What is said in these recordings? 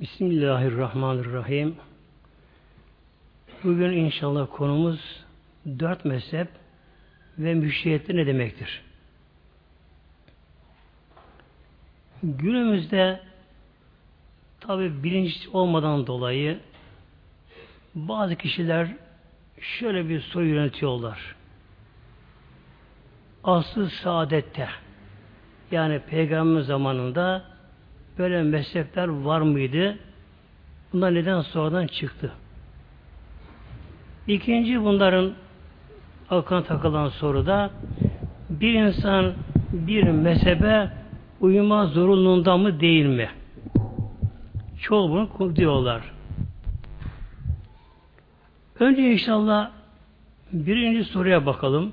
Bismillahirrahmanirrahim. Bugün inşallah konumuz dört mezhep ve müşriyette ne demektir? Günümüzde tabi bilinç olmadan dolayı bazı kişiler şöyle bir soru yönetiyorlar. Aslı saadette yani peygamber zamanında böyle mezhepler var mıydı? Bunlar neden sonradan çıktı? İkinci bunların aklına takılan soruda bir insan bir mezhebe uyuma zorunluluğunda mı değil mi? Çoğu bunu diyorlar. Önce inşallah birinci soruya bakalım.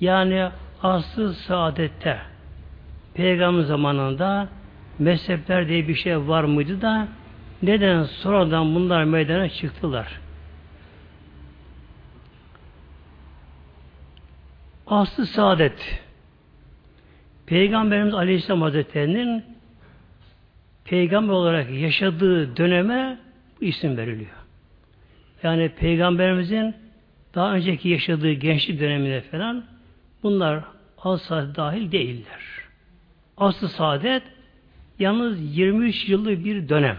Yani aslı saadette peygamber zamanında mezhepler diye bir şey var mıydı da neden sonradan bunlar meydana çıktılar? Aslı saadet Peygamberimiz Aleyhisselam Hazretleri'nin peygamber olarak yaşadığı döneme isim veriliyor. Yani peygamberimizin daha önceki yaşadığı gençlik döneminde falan bunlar asla dahil değiller. Aslı saadet yalnız 23 yıllık bir dönem.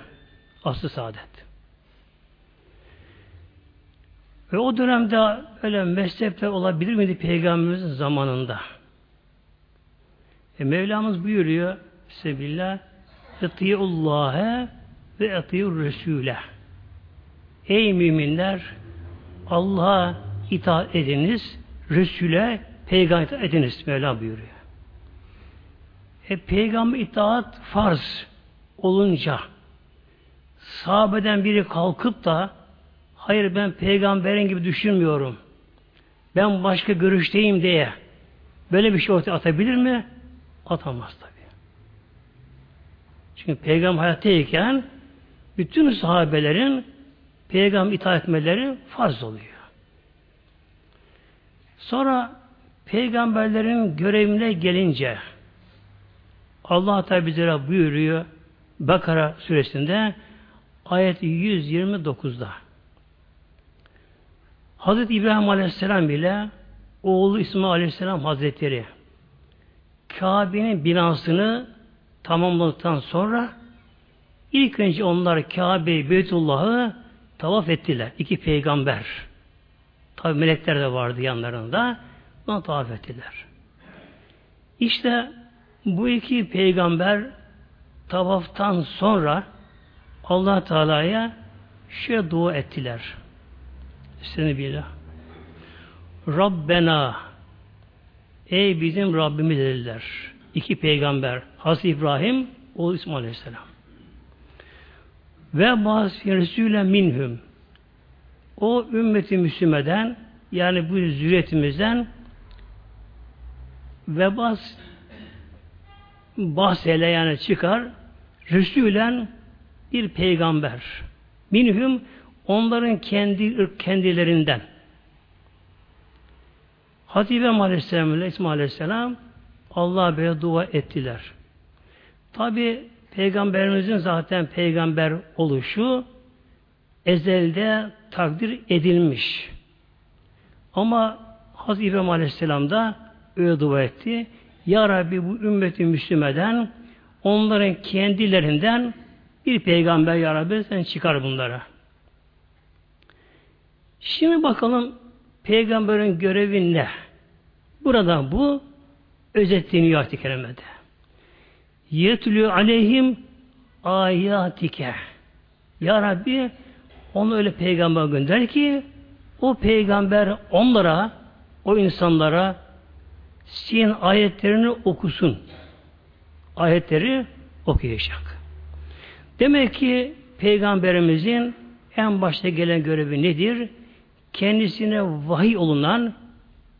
Aslı saadet. Ve o dönemde öyle mezhepler olabilir miydi Peygamberimizin zamanında? E Mevlamız buyuruyor Sebillah Eti'ullâhe ve eti'ur Resûle Ey müminler Allah'a itaat ediniz Resul'e peygamber ediniz Mevla buyuruyor. E, peygamber itaat farz olunca sahabeden biri kalkıp da hayır ben peygamberin gibi düşünmüyorum. Ben başka görüşteyim diye böyle bir şey ortaya atabilir mi? Atamaz tabi. Çünkü peygamber hayattayken bütün sahabelerin peygamber itaat etmeleri farz oluyor. Sonra peygamberlerin görevine gelince Allah Teala bizlere buyuruyor Bakara suresinde ayet 129'da Hazreti İbrahim Aleyhisselam ile oğlu İsmail Aleyhisselam Hazretleri Kabe'nin binasını tamamladıktan sonra ilk önce onlar Kabe, Beytullah'ı tavaf ettiler. İki peygamber. Tabi melekler de vardı yanlarında. Buna tavaf ettiler. İşte bu iki peygamber tavaftan sonra Allah Teala'ya şöyle dua ettiler. Seni billah. Rabbena Ey bizim Rabbimiz dediler. İki peygamber. Hazreti İbrahim, oğlu İsmail Aleyhisselam. Ve bazı Resulü minhum. O ümmeti Müslümeden yani bu zürriyetimizden ve bas bahsele yani çıkar Resulen bir peygamber. Minhum onların kendi kendilerinden. Hatice Aleyhisselam ile İsmail Aleyhisselam Allah'a böyle dua ettiler. Tabi Peygamberimizin zaten peygamber oluşu ezelde takdir edilmiş. Ama Hazreti İbrahim Aleyhisselam da öyle dua etti. Ya Rabbi bu ümmeti Müslümeden onların kendilerinden bir peygamber Ya Rabbi sen çıkar bunlara. Şimdi bakalım peygamberin görevi ne? Burada bu özetleniyor ayet-i kerimede. Yetülü aleyhim ayatike. Ya Rabbi onu öyle peygamber gönder ki o peygamber onlara, o insanlara senin ayetlerini okusun. Ayetleri okuyacak. Demek ki peygamberimizin en başta gelen görevi nedir? Kendisine vahiy olunan,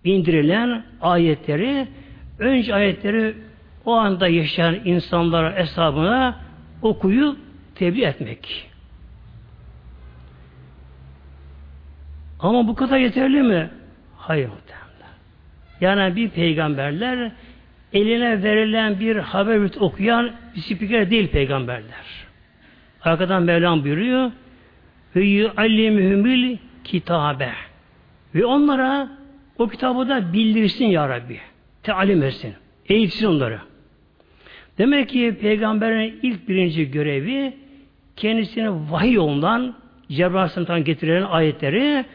indirilen ayetleri, önce ayetleri o anda yaşayan insanlara, hesabına okuyup tebliğ etmek. Ama bu kadar yeterli mi? Hayır. Yani bir peygamberler eline verilen bir haber okuyan bir spiker değil peygamberler. Arkadan Mevlam buyuruyor. Ve yuallimhumul kitabe. Ve onlara o kitabı da bildirsin ya Rabbi. Tealim etsin. Eğitsin onları. Demek ki peygamberin ilk birinci görevi kendisine vahiy yolundan Cebrail getirilen ayetleri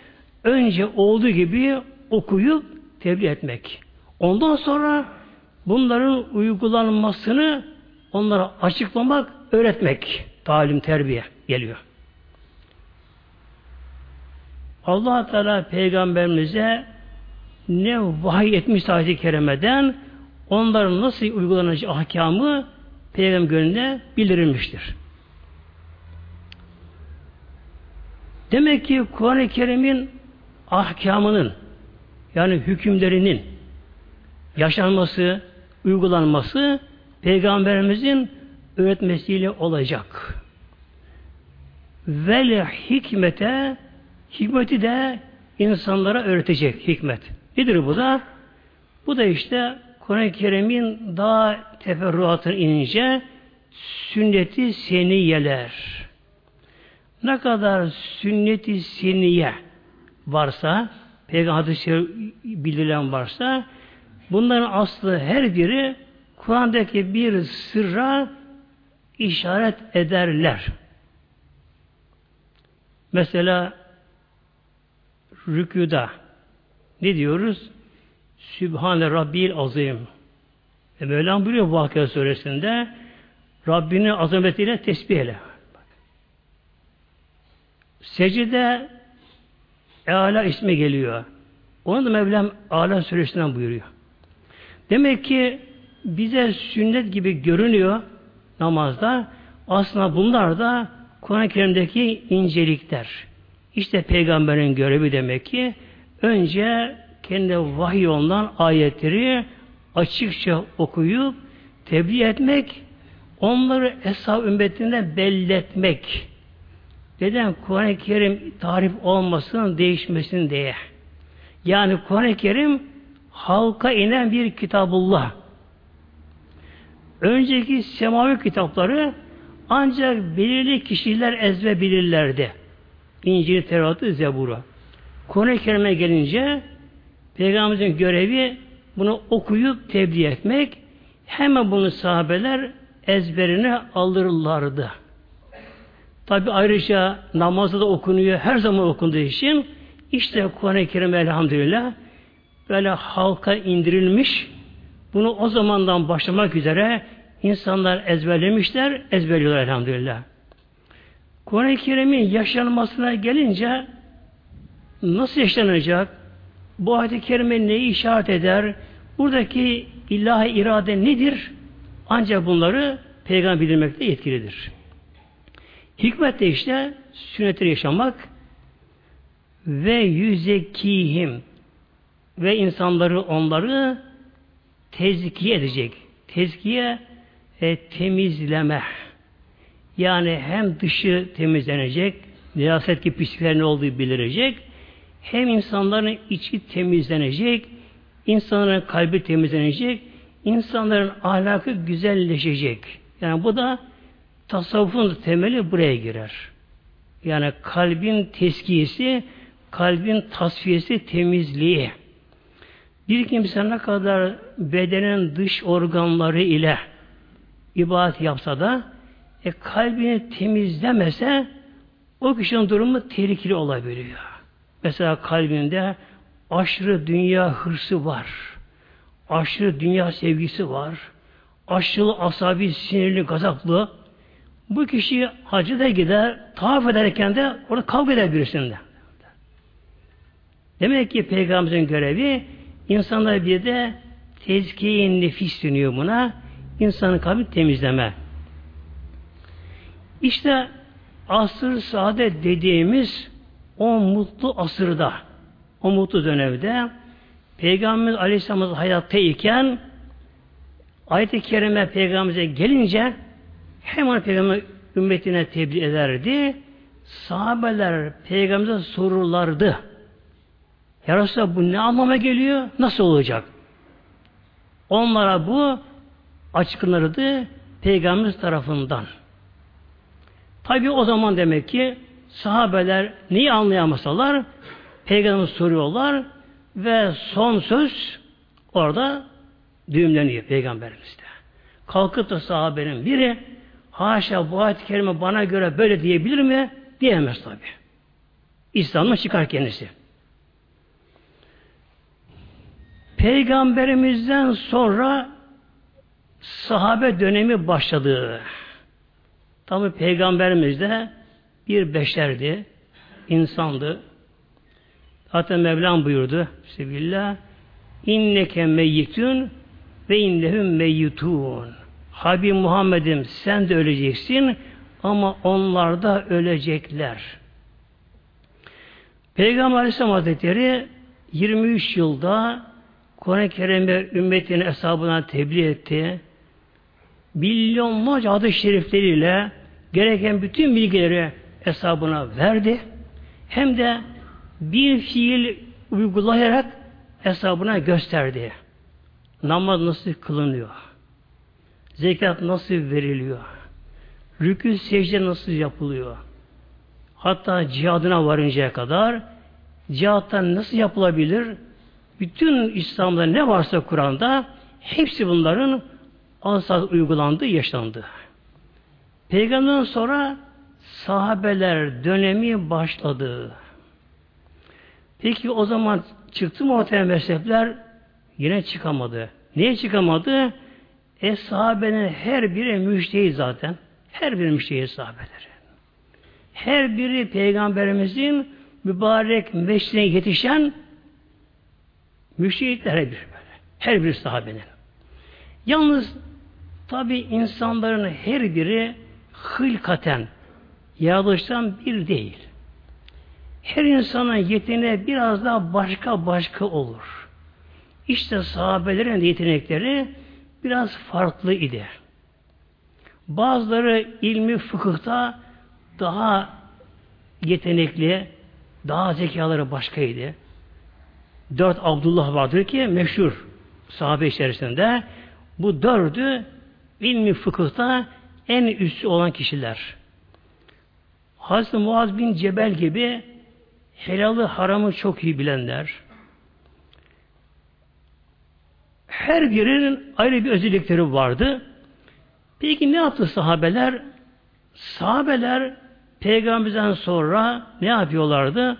önce olduğu gibi okuyup tebliğ etmek. Ondan sonra bunların uygulanmasını onlara açıklamak, öğretmek. Talim, terbiye geliyor. allah Teala peygamberimize ne vahiy etmiş ayet-i onların nasıl uygulanacağı ahkamı peygamber gönlüne bildirilmiştir. Demek ki Kur'an-ı Kerim'in ahkamının yani hükümlerinin yaşanması, uygulanması Peygamberimizin öğretmesiyle olacak. Vel hikmete hikmeti de insanlara öğretecek hikmet. Nedir bu da? Bu da işte Kur'an-ı Kerim'in daha teferruatını inince sünneti seniyeler. Ne kadar sünneti seniye varsa, peygamber hadisi bildirilen varsa, bunların aslı her biri Kur'an'daki bir sırra işaret ederler. Mesela rükuda ne diyoruz? Sübhane Rabbil Azim. E Mevlam buyuruyor Vakıa suresinde Rabbini azametiyle tesbih eyle. Secde Eala ismi geliyor. Onu da Mevlam Ala suresinden buyuruyor. Demek ki bize sünnet gibi görünüyor namazda. Aslında bunlar da Kur'an-ı Kerim'deki incelikler. İşte peygamberin görevi demek ki önce kendi vahiy yolundan ayetleri açıkça okuyup tebliğ etmek, onları eshab ümmetine belletmek. Neden? Kur'an-ı Kerim tarif olmasın, değişmesin diye. Yani Kur'an-ı Kerim halka inen bir kitabullah. Önceki semavi kitapları ancak belirli kişiler ezbe bilirlerdi. İncil, Tevrat'ı, Zebur'u. Kur'an-ı Kerim'e gelince Peygamberimizin görevi bunu okuyup tebliğ etmek. Hemen bunu sahabeler ezberine alırlardı. Tabi ayrıca namazda da okunuyor, her zaman okunduğu için işte Kur'an-ı Kerim elhamdülillah böyle halka indirilmiş. Bunu o zamandan başlamak üzere insanlar ezberlemişler, ezberliyorlar elhamdülillah. Kur'an-ı Kerim'in yaşanmasına gelince nasıl yaşanacak? Bu ayet-i kerime neyi işaret eder? Buradaki ilahi irade nedir? Ancak bunları peygamber bilmekte yetkilidir. Hikmet de işte sünnetleri yaşamak ve yüzekihim ve insanları onları tezkiye edecek. Tezkiye e, temizleme. Yani hem dışı temizlenecek, nezaset gibi pislikler ne olduğu bilirecek, hem insanların içi temizlenecek, insanların kalbi temizlenecek, insanların ahlakı güzelleşecek. Yani bu da tasavvufun temeli buraya girer. Yani kalbin teskiyesi, kalbin tasfiyesi, temizliği. Bir kimse ne kadar bedenin dış organları ile ibadet yapsa da e, kalbini temizlemese o kişinin durumu tehlikeli olabiliyor. Mesela kalbinde aşırı dünya hırsı var. Aşırı dünya sevgisi var. Aşırı asabi, sinirli, gazaplı. Bu kişi hacı da gider, tavaf ederken de orada kavga eder birisinde. Demek ki Peygamberimizin görevi insanlara bir de tezkiye nefis deniyor buna. İnsanın kalbi temizleme. İşte asır saadet dediğimiz o mutlu asırda, o mutlu dönemde Peygamberimiz Aleyhisselam'ın hayattayken ayet-i kerime Peygamberimize gelince hemen Peygamber ümmetine tebliğ ederdi. Sahabeler Peygamberimize sorurlardı. Ya Resulallah bu ne anlama geliyor? Nasıl olacak? Onlara bu açıklanırdı Peygamberimiz tarafından. Tabi o zaman demek ki sahabeler neyi anlayamasalar Peygamber'e soruyorlar ve son söz orada düğümleniyor Peygamberimizde. Kalkıp da sahabenin biri haşa bu ayet-i kerime bana göre böyle diyebilir mi? Diyemez tabi. İslam'dan çıkar kendisi. Peygamberimizden sonra sahabe dönemi başladı. Tabi peygamberimiz de bir beşerdi, insandı. Zaten Mevlam buyurdu. Sebillah inneke meyyitün ve innehum meyyitun. Habib Muhammed'im sen de öleceksin ama onlar da ölecekler. Peygamber Aleyhisselam Hazretleri 23 yılda Kur'an-ı Kerim'e ümmetinin hesabına tebliğ etti. Milyonlarca adı şerifleriyle gereken bütün bilgileri hesabına verdi. Hem de bir fiil uygulayarak hesabına gösterdi. Namaz nasıl kılınıyor? Zekat nasıl veriliyor? Rükû secde nasıl yapılıyor? Hatta cihadına varıncaya kadar cihattan nasıl yapılabilir? Bütün İslam'da ne varsa Kur'an'da hepsi bunların asas uygulandı, yaşandı. Peygamberden sonra sahabeler dönemi başladı. Peki o zaman çıktı mı ortaya mezhepler? Yine çıkamadı. Niye çıkamadı? E sahabenin her biri müştehit zaten. Her biri müştehit sahabeleri. Her biri peygamberimizin mübarek meşrine yetişen müştehitler her biri böyle. Her bir sahabenin. Yalnız tabi insanların her biri hılkaten yaratılıştan bir değil. Her insanın yeteneği biraz daha başka başka olur. İşte sahabelerin yetenekleri biraz farklı idi. Bazıları ilmi fıkıhta daha yetenekli, daha zekaları başkaydı. Dört Abdullah vardır ki meşhur sahabe içerisinde. Bu dördü ilmi fıkıhta en üstü olan kişiler. Hazreti Muaz bin Cebel gibi helalı haramı çok iyi bilenler, her birinin ayrı bir özellikleri vardı. Peki ne yaptı sahabeler? Sahabeler peygamberden sonra ne yapıyorlardı?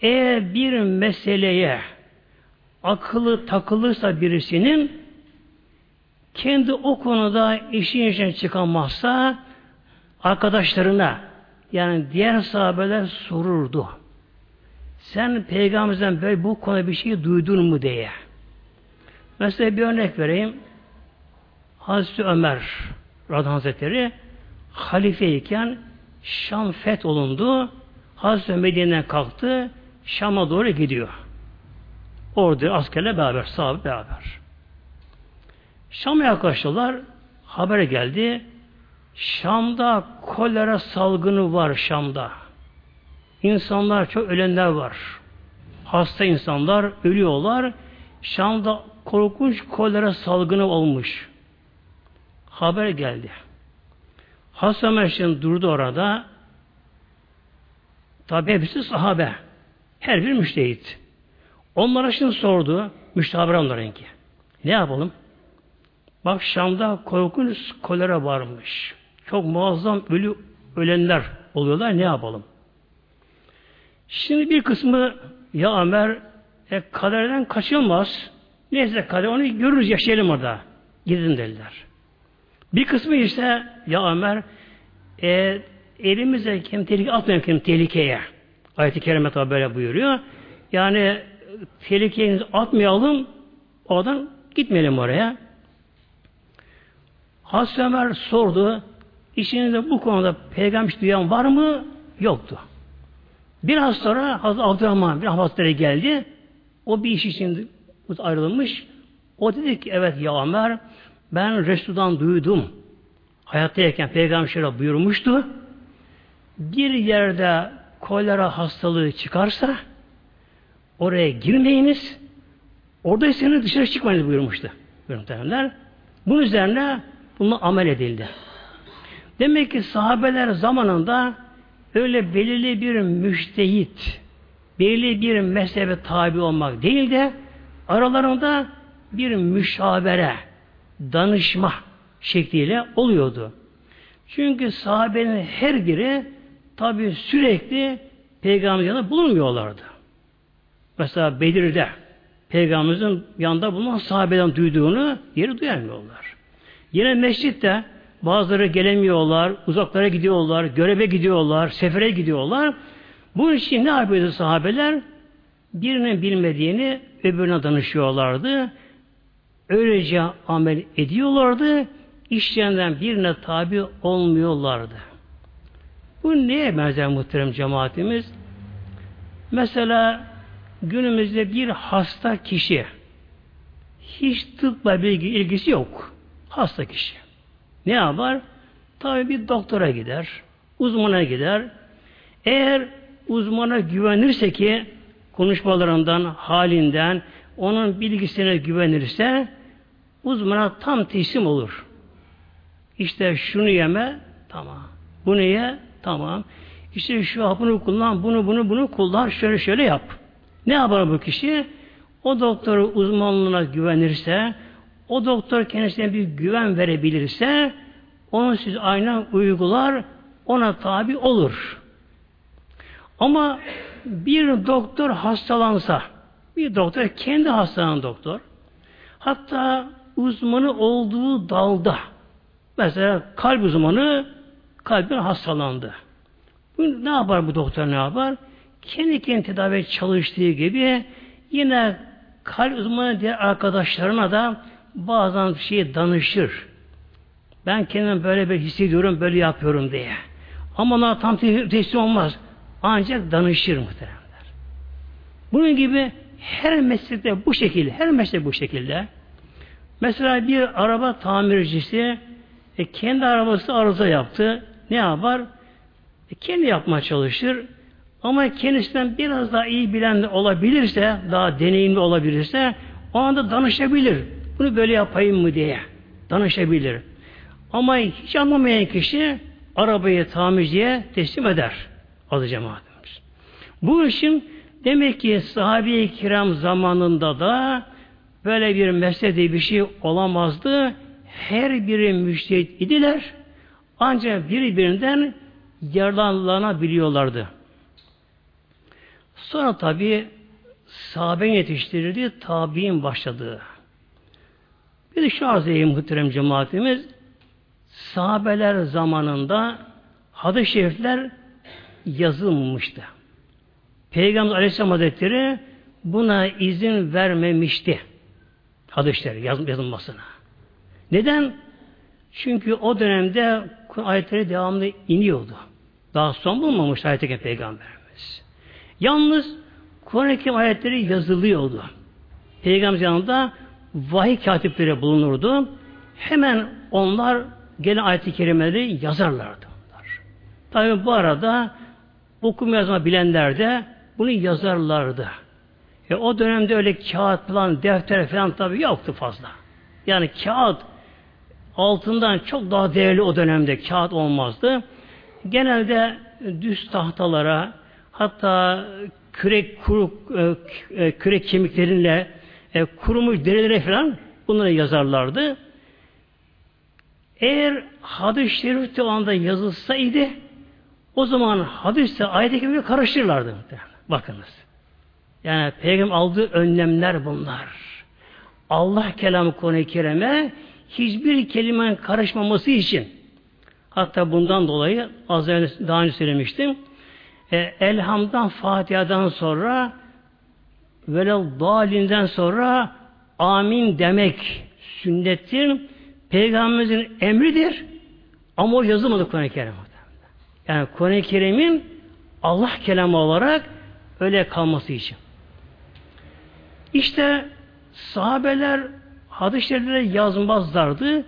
Eğer bir meseleye akıllı takılırsa birisinin kendi o konuda işin içine çıkamazsa arkadaşlarına yani diğer sahabeler sorurdu. Sen peygamberden böyle bu konuda bir şey duydun mu diye. Mesela bir örnek vereyim. Hazreti Ömer Radhan Hazretleri halifeyken Şam feth olundu. Hazreti Medine'den kalktı. Şam'a doğru gidiyor. Orada askerle beraber, sahabe beraber. Şam'a yaklaştılar. Habere geldi. Şam'da kolera salgını var Şam'da. İnsanlar çok ölenler var. Hasta insanlar ölüyorlar. Şam'da korkunç kolera salgını olmuş. Haber geldi. Hasan Merşin durdu orada. Tabi hepsi sahabe. Her bir müştehit. Onlara şimdi sordu. Müştabir onlarınki. Ne yapalım? Bak Şam'da korkunç kolera varmış. Çok muazzam ölü ölenler oluyorlar. Ne yapalım? Şimdi bir kısmı ya Ömer e, kaderden kaçılmaz. Neyse kader onu görürüz yaşayalım orada. Gidin dediler. Bir kısmı ise ya Ömer e, elimize kim tehlike atmayalım kim tehlikeye. Ayet-i Kerime tabi böyle buyuruyor. Yani tehlikeye atmayalım oradan gitmeyelim oraya. Hazreti Ömer sordu. İçinizde bu konuda peygamber duyan var mı? Yoktu. Biraz sonra Hazreti Abdurrahman bir Hazretleri geldi. O bir iş için ayrılmış. O dedi ki evet ya Ömer ben Resul'dan duydum. Hayattayken Peygamber şöyle buyurmuştu. Bir yerde kolera hastalığı çıkarsa oraya girmeyiniz. Oradaysanız dışarı çıkmayınız buyurmuştu. Buyurmuşlar. Bunun üzerine bununla amel edildi. Demek ki sahabeler zamanında öyle belirli bir müştehit, belirli bir mezhebe tabi olmak değil de aralarında bir müşavere, danışma şekliyle oluyordu. Çünkü sahabenin her biri tabi sürekli peygamberin yanında bulunmuyorlardı. Mesela Bedir'de peygamberimizin yanında bulunan sahabeden duyduğunu yeri duyamıyorlar. Yine mescitte bazıları gelemiyorlar, uzaklara gidiyorlar, göreve gidiyorlar, sefere gidiyorlar. Bu için ne yapıyordu sahabeler? Birinin bilmediğini öbürüne danışıyorlardı. Öylece amel ediyorlardı. İşlerinden birine tabi olmuyorlardı. Bu neye benzer muhterem cemaatimiz? Mesela günümüzde bir hasta kişi hiç tıpla bir ilgisi yok. Hasta kişi. Ne yapar? Tabi bir doktora gider. Uzmana gider. Eğer uzmana güvenirse ki konuşmalarından, halinden, onun bilgisine güvenirse uzmana tam teslim olur. İşte şunu yeme, tamam. Bunu ye, tamam. İşte şu hapını kullan, bunu bunu bunu kullan, şöyle şöyle yap. Ne yapar bu kişi? O doktoru uzmanlığına güvenirse, o doktor kendisine bir güven verebilirse, onu siz aynen uygular, ona tabi olur. Ama bir doktor hastalansa, bir doktor kendi hastalanan doktor, hatta uzmanı olduğu dalda, mesela kalp uzmanı kalbin hastalandı. Ne yapar bu doktor ne yapar? Kendi kendi tedavi çalıştığı gibi yine kalp uzmanı diğer arkadaşlarına da bazen bir şey danışır. Ben kendimi böyle bir hissediyorum, böyle yapıyorum diye. Ama ona tam teslim olmaz. Ancak danışır muhteremler. Bunun gibi her meslekte bu şekilde, her meslek bu şekilde. Mesela bir araba tamircisi e, kendi arabası arıza yaptı. Ne yapar? E, kendi yapmaya çalışır. Ama kendisinden biraz daha iyi bilen de olabilirse, daha deneyimli olabilirse o anda danışabilir. Bunu böyle yapayım mı diye danışabilir. Ama hiç anlamayan kişi arabayı tamirciye teslim eder. Adı cemaatimiz. Bu işin demek ki sahabe-i kiram zamanında da böyle bir mesleği bir şey olamazdı. Her biri müştehit idiler. Ancak birbirinden yararlanabiliyorlardı. Sonra tabi sahabe yetiştirildi, tabi'in başladı. Bir de şu arz edeyim cemaatimiz. Sahabeler zamanında hadis-i şerifler yazılmıştı. Peygamber Aleyhisselam Hazretleri buna izin vermemişti. Hadisleri yaz, yazılmasına. Neden? Çünkü o dönemde ayetleri devamlı iniyordu. Daha son bulmamış ayet Peygamberimiz. Yalnız Kur'an-ı ayetleri yazılıyordu. Peygamber yanında vahiy katipleri bulunurdu. Hemen onlar gelen ayet-i kerimeleri yazarlardı. Tabi bu arada okuma yazma bilenler de bunu yazarlardı. E, o dönemde öyle kağıt falan, defter falan tabi yoktu fazla. Yani kağıt altından çok daha değerli o dönemde kağıt olmazdı. Genelde düz tahtalara hatta kürek kuru, e, e, kürek kemiklerinle e, kurumuş derilere falan bunları yazarlardı. Eğer hadis-i şerif o anda yazılsaydı o zaman hadisle ayet-i kerime karıştırırlardı. Bakınız. Yani peygamber aldığı önlemler bunlar. Allah kelamı kereme hiçbir kelimenin karışmaması için hatta bundan dolayı az önce daha önce söylemiştim e, Elham'dan Fatiha'dan sonra velel dalinden sonra amin demek sünnettir. Peygamberimizin emridir. Ama o yazılmadı Kur'an-ı Kerim. Yani Kur'an-ı Kerim'in Allah kelamı olarak öyle kalması için. İşte sahabeler hadis-i yazmazlardı.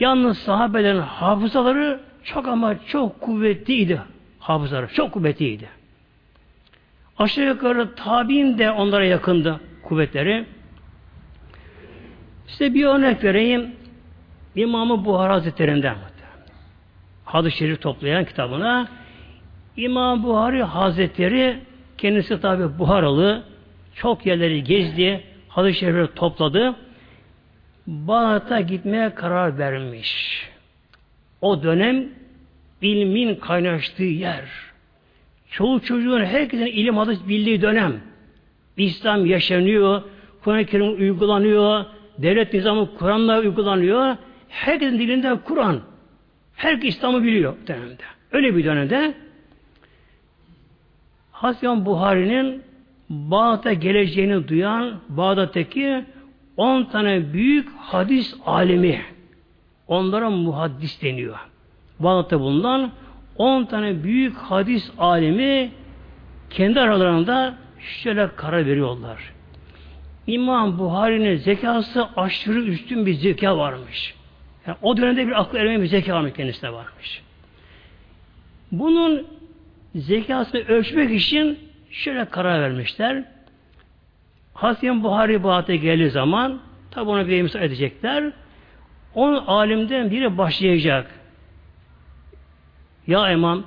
Yalnız sahabelerin hafızaları çok ama çok kuvvetliydi. Hafızaları çok kuvvetliydi. Aşağı yukarı tabi'in de onlara yakındı kuvvetleri. Size bir örnek vereyim. İmam-ı Buhara Hazretlerinden. Hadis-i şerif toplayan kitabına İmam Buhari Hazretleri kendisi tabi Buharalı çok yerleri gezdi, hadis-i şerifleri topladı. Bağdat'a gitmeye karar vermiş. O dönem ilmin kaynaştığı yer. Çoğu çocuğun herkesin ilim hadis bildiği dönem. İslam yaşanıyor, Kur'an-ı Kerim uygulanıyor, devlet nizamı Kur'an'la uygulanıyor. Herkesin dilinde Kur'an. Herkes İslam'ı biliyor dönemde. Öyle bir dönemde Hasan Buhari'nin Bağdat'a geleceğini duyan Bağdat'taki 10 tane büyük hadis alimi onlara muhaddis deniyor. Bağdat'ta bulunan 10 tane büyük hadis alimi kendi aralarında şöyle karar veriyorlar. İmam Buhari'nin zekası aşırı üstün bir zeka varmış. Yani o dönemde bir akıl ermeyen bir zeka kendisine varmış. Bunun zekasını ölçmek için şöyle karar vermişler. Hasan Buhari Bağdat'a geldiği zaman tabi ona bir imza edecekler. On alimden biri başlayacak. Ya imam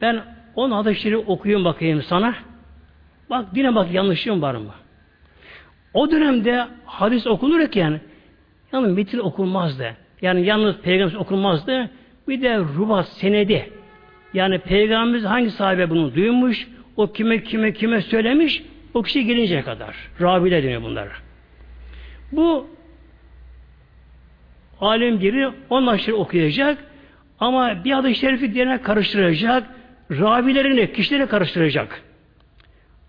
ben on hadisleri okuyayım bakayım sana. Bak yine bak yanlışım var mı? O dönemde hadis okunurken yalnız metin okunmazdı. Yani yalnız peygamber okunmazdı. Bir de rubat senedi. Yani peygamberimiz hangi sahibe bunu duymuş, o kime kime kime söylemiş, o kişi gelinceye kadar. Rabile deniyor bunlar. Bu alim biri on aşırı okuyacak ama bir adı şerifi diğerine karıştıracak, ravilerini, kişileri karıştıracak.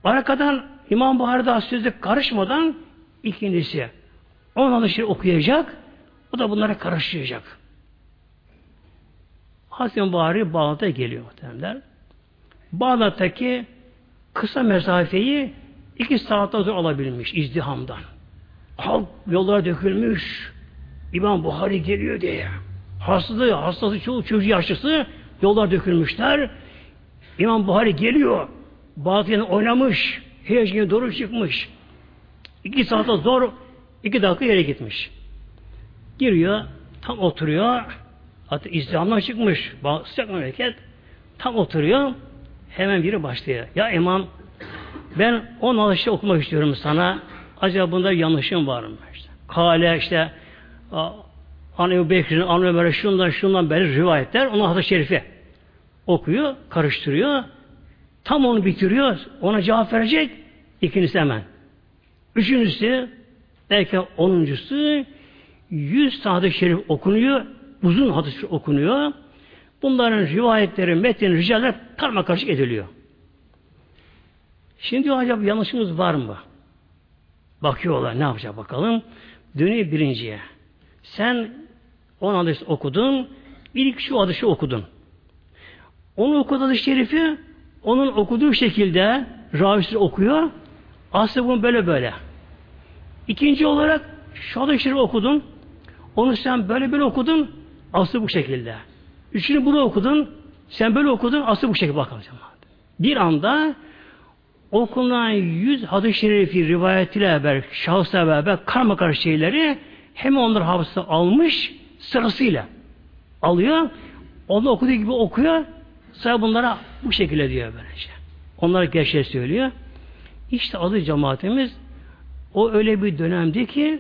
Arkadan İmam Buhari'de sözlük karışmadan ikincisi on adı okuyacak, o da bunlara karıştıracak. Hasan Buhari Bağdat'a geliyor muhtemelenler. Bağdat'taki kısa mesafeyi iki saatte zor alabilmiş izdihamdan. Halk yollara dökülmüş. İmam Buhari geliyor diye. Hastası, hastası çoğu çocuğu yaşlısı yollar dökülmüşler. İmam Buhari geliyor. Bağdat'ın oynamış. Heyecanı doğru çıkmış. İki saatte zor iki dakika yere gitmiş. Giriyor, tam oturuyor. Hatta izdihamdan çıkmış. Sıcak memleket. Tam oturuyor. Hemen biri başlıyor. Ya imam ben on alışta okumak istiyorum sana. Acaba bunda yanlışım var mı? İşte. Kale işte An Bekir'in, An Ömer'e şundan şundan beri rivayetler. Onun hadis şerifi okuyor, karıştırıyor. Tam onu bitiriyor. Ona cevap verecek. İkincisi hemen. Üçüncüsü belki onuncusu yüz hadis şerif okunuyor. Uzun hadis okunuyor. Bunların rivayetleri, metin, ricaller karma karışık ediliyor. Şimdi diyor acaba yanlışımız var mı? Bakıyorlar ne yapacak bakalım. Dönüyor birinciye. Sen on hadis okudun, iki şu hadisi okudun. Onu okuduğu hadis şerifi onun okuduğu şekilde ravisi okuyor. Aslında bunu böyle böyle. İkinci olarak şu hadis şerifi okudun. Onu sen böyle böyle okudun. Aslı bu şekilde. Üçünü bunu okudun. Sen böyle okudun. Aslı bu şekilde bakalım. Bir anda okunan yüz hadis-i şerifi rivayetiyle beraber, şahısla beraber karma karşı şeyleri hem onlar hafızası almış sırasıyla alıyor. Onu okuduğu gibi okuyor. Sonra bunlara bu şekilde diyor böylece. Onlara gerçeği söylüyor. İşte adı cemaatimiz o öyle bir dönemdi ki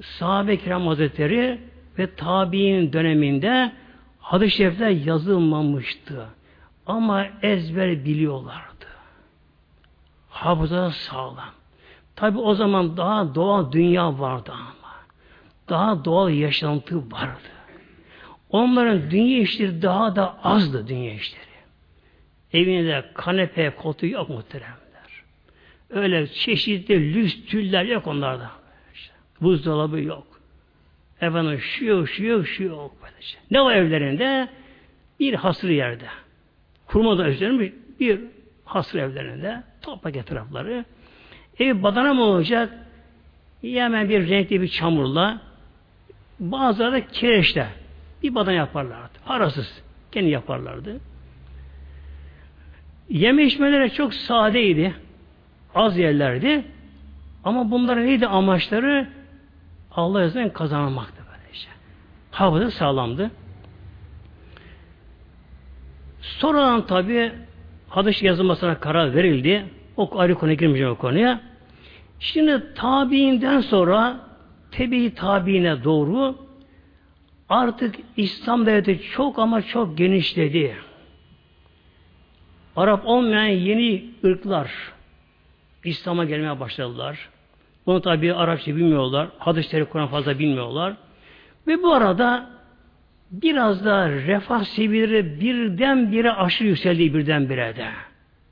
sahabe kiram hazretleri ve tabi'in döneminde hadis-i şerifler yazılmamıştı. Ama ezber biliyorlardı. Hafıza sağlam. Tabi o zaman daha doğal dünya vardı ama. Daha doğal yaşantı vardı. Onların dünya işleri daha da azdı dünya işleri. Evinde kanepe, koltuğu yok muhteremler. Öyle çeşitli lüks tüller yok onlarda. Buzdolabı yok. Efendim şu yok, şu yok, şu yok. Böylece. Ne var evlerinde? Bir hasır yerde. Kurma da üzerinde bir hasır evlerinde. Toprak etrafları. Ev badana mı olacak? Hemen bir renkli bir çamurla bazıları da kireçle bir badan yaparlardı. Parasız. Kendi yaparlardı. Yeme içmeleri çok sadeydi. Az yerlerdi. Ama bunların neydi amaçları? Allah yazısından kazanmaktı böylece. Hafıza sağlamdı. Sonradan tabi hadis yazılmasına karar verildi. O ayrı konuya girmeyeceğim o konuya. Şimdi tabiinden sonra tebi tabiine doğru artık İslam devleti çok ama çok genişledi. Arap olmayan yeni ırklar İslam'a gelmeye başladılar. Bunu tabi Arapça bilmiyorlar. Hadisleri Kur'an fazla bilmiyorlar. Ve bu arada biraz da refah seviyeleri birdenbire aşırı yükseldi birdenbire de.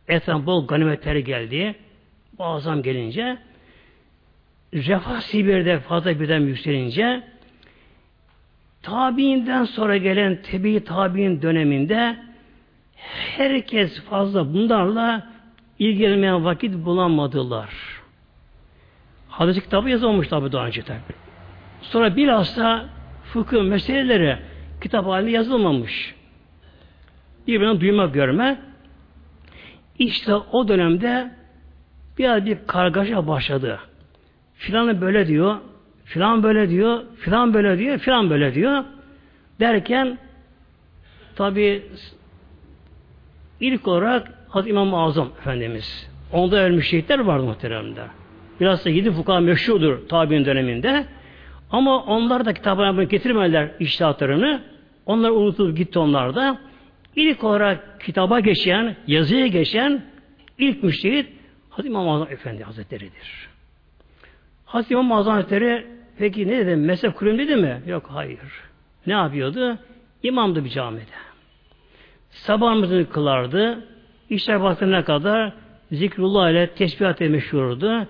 Etrafı bol ganimetleri geldi. Bazam gelince refah sibirde fazla birden yükselince tabiinden sonra gelen tebi tabiin döneminde herkes fazla bunlarla ilgilenmeyen vakit bulamadılar. Hadis kitabı yazılmış tabi daha önce tabi. Sonra bilhassa fıkıh meseleleri kitap halinde yazılmamış. Birbirinden duyma görme. İşte o dönemde biraz bir kargaşa başladı. Filanı böyle diyor, filan böyle diyor, filan böyle diyor, filan böyle diyor. Derken tabi ilk olarak Hazreti İmam-ı Azam Efendimiz. Onda ölmüş şehitler vardı muhteremler. Biraz da yedi fuka meşhurdur tabi'in döneminde. Ama onlar da kitabına getirmediler iştahatlarını. Onlar unutulup gitti onlar da. İlk olarak kitaba geçen, yazıya geçen ilk müştehit Hazreti İmam Azam Efendi Hazretleri'dir. Hazreti İmam Azam Hazretleri peki ne dedi? Mezhep kurum dedi mi? Yok hayır. Ne yapıyordu? İmamdı bir camide. Sabah namazını kılardı. İşler vaktine kadar zikrullah ile tesbihat ile meşhurdu.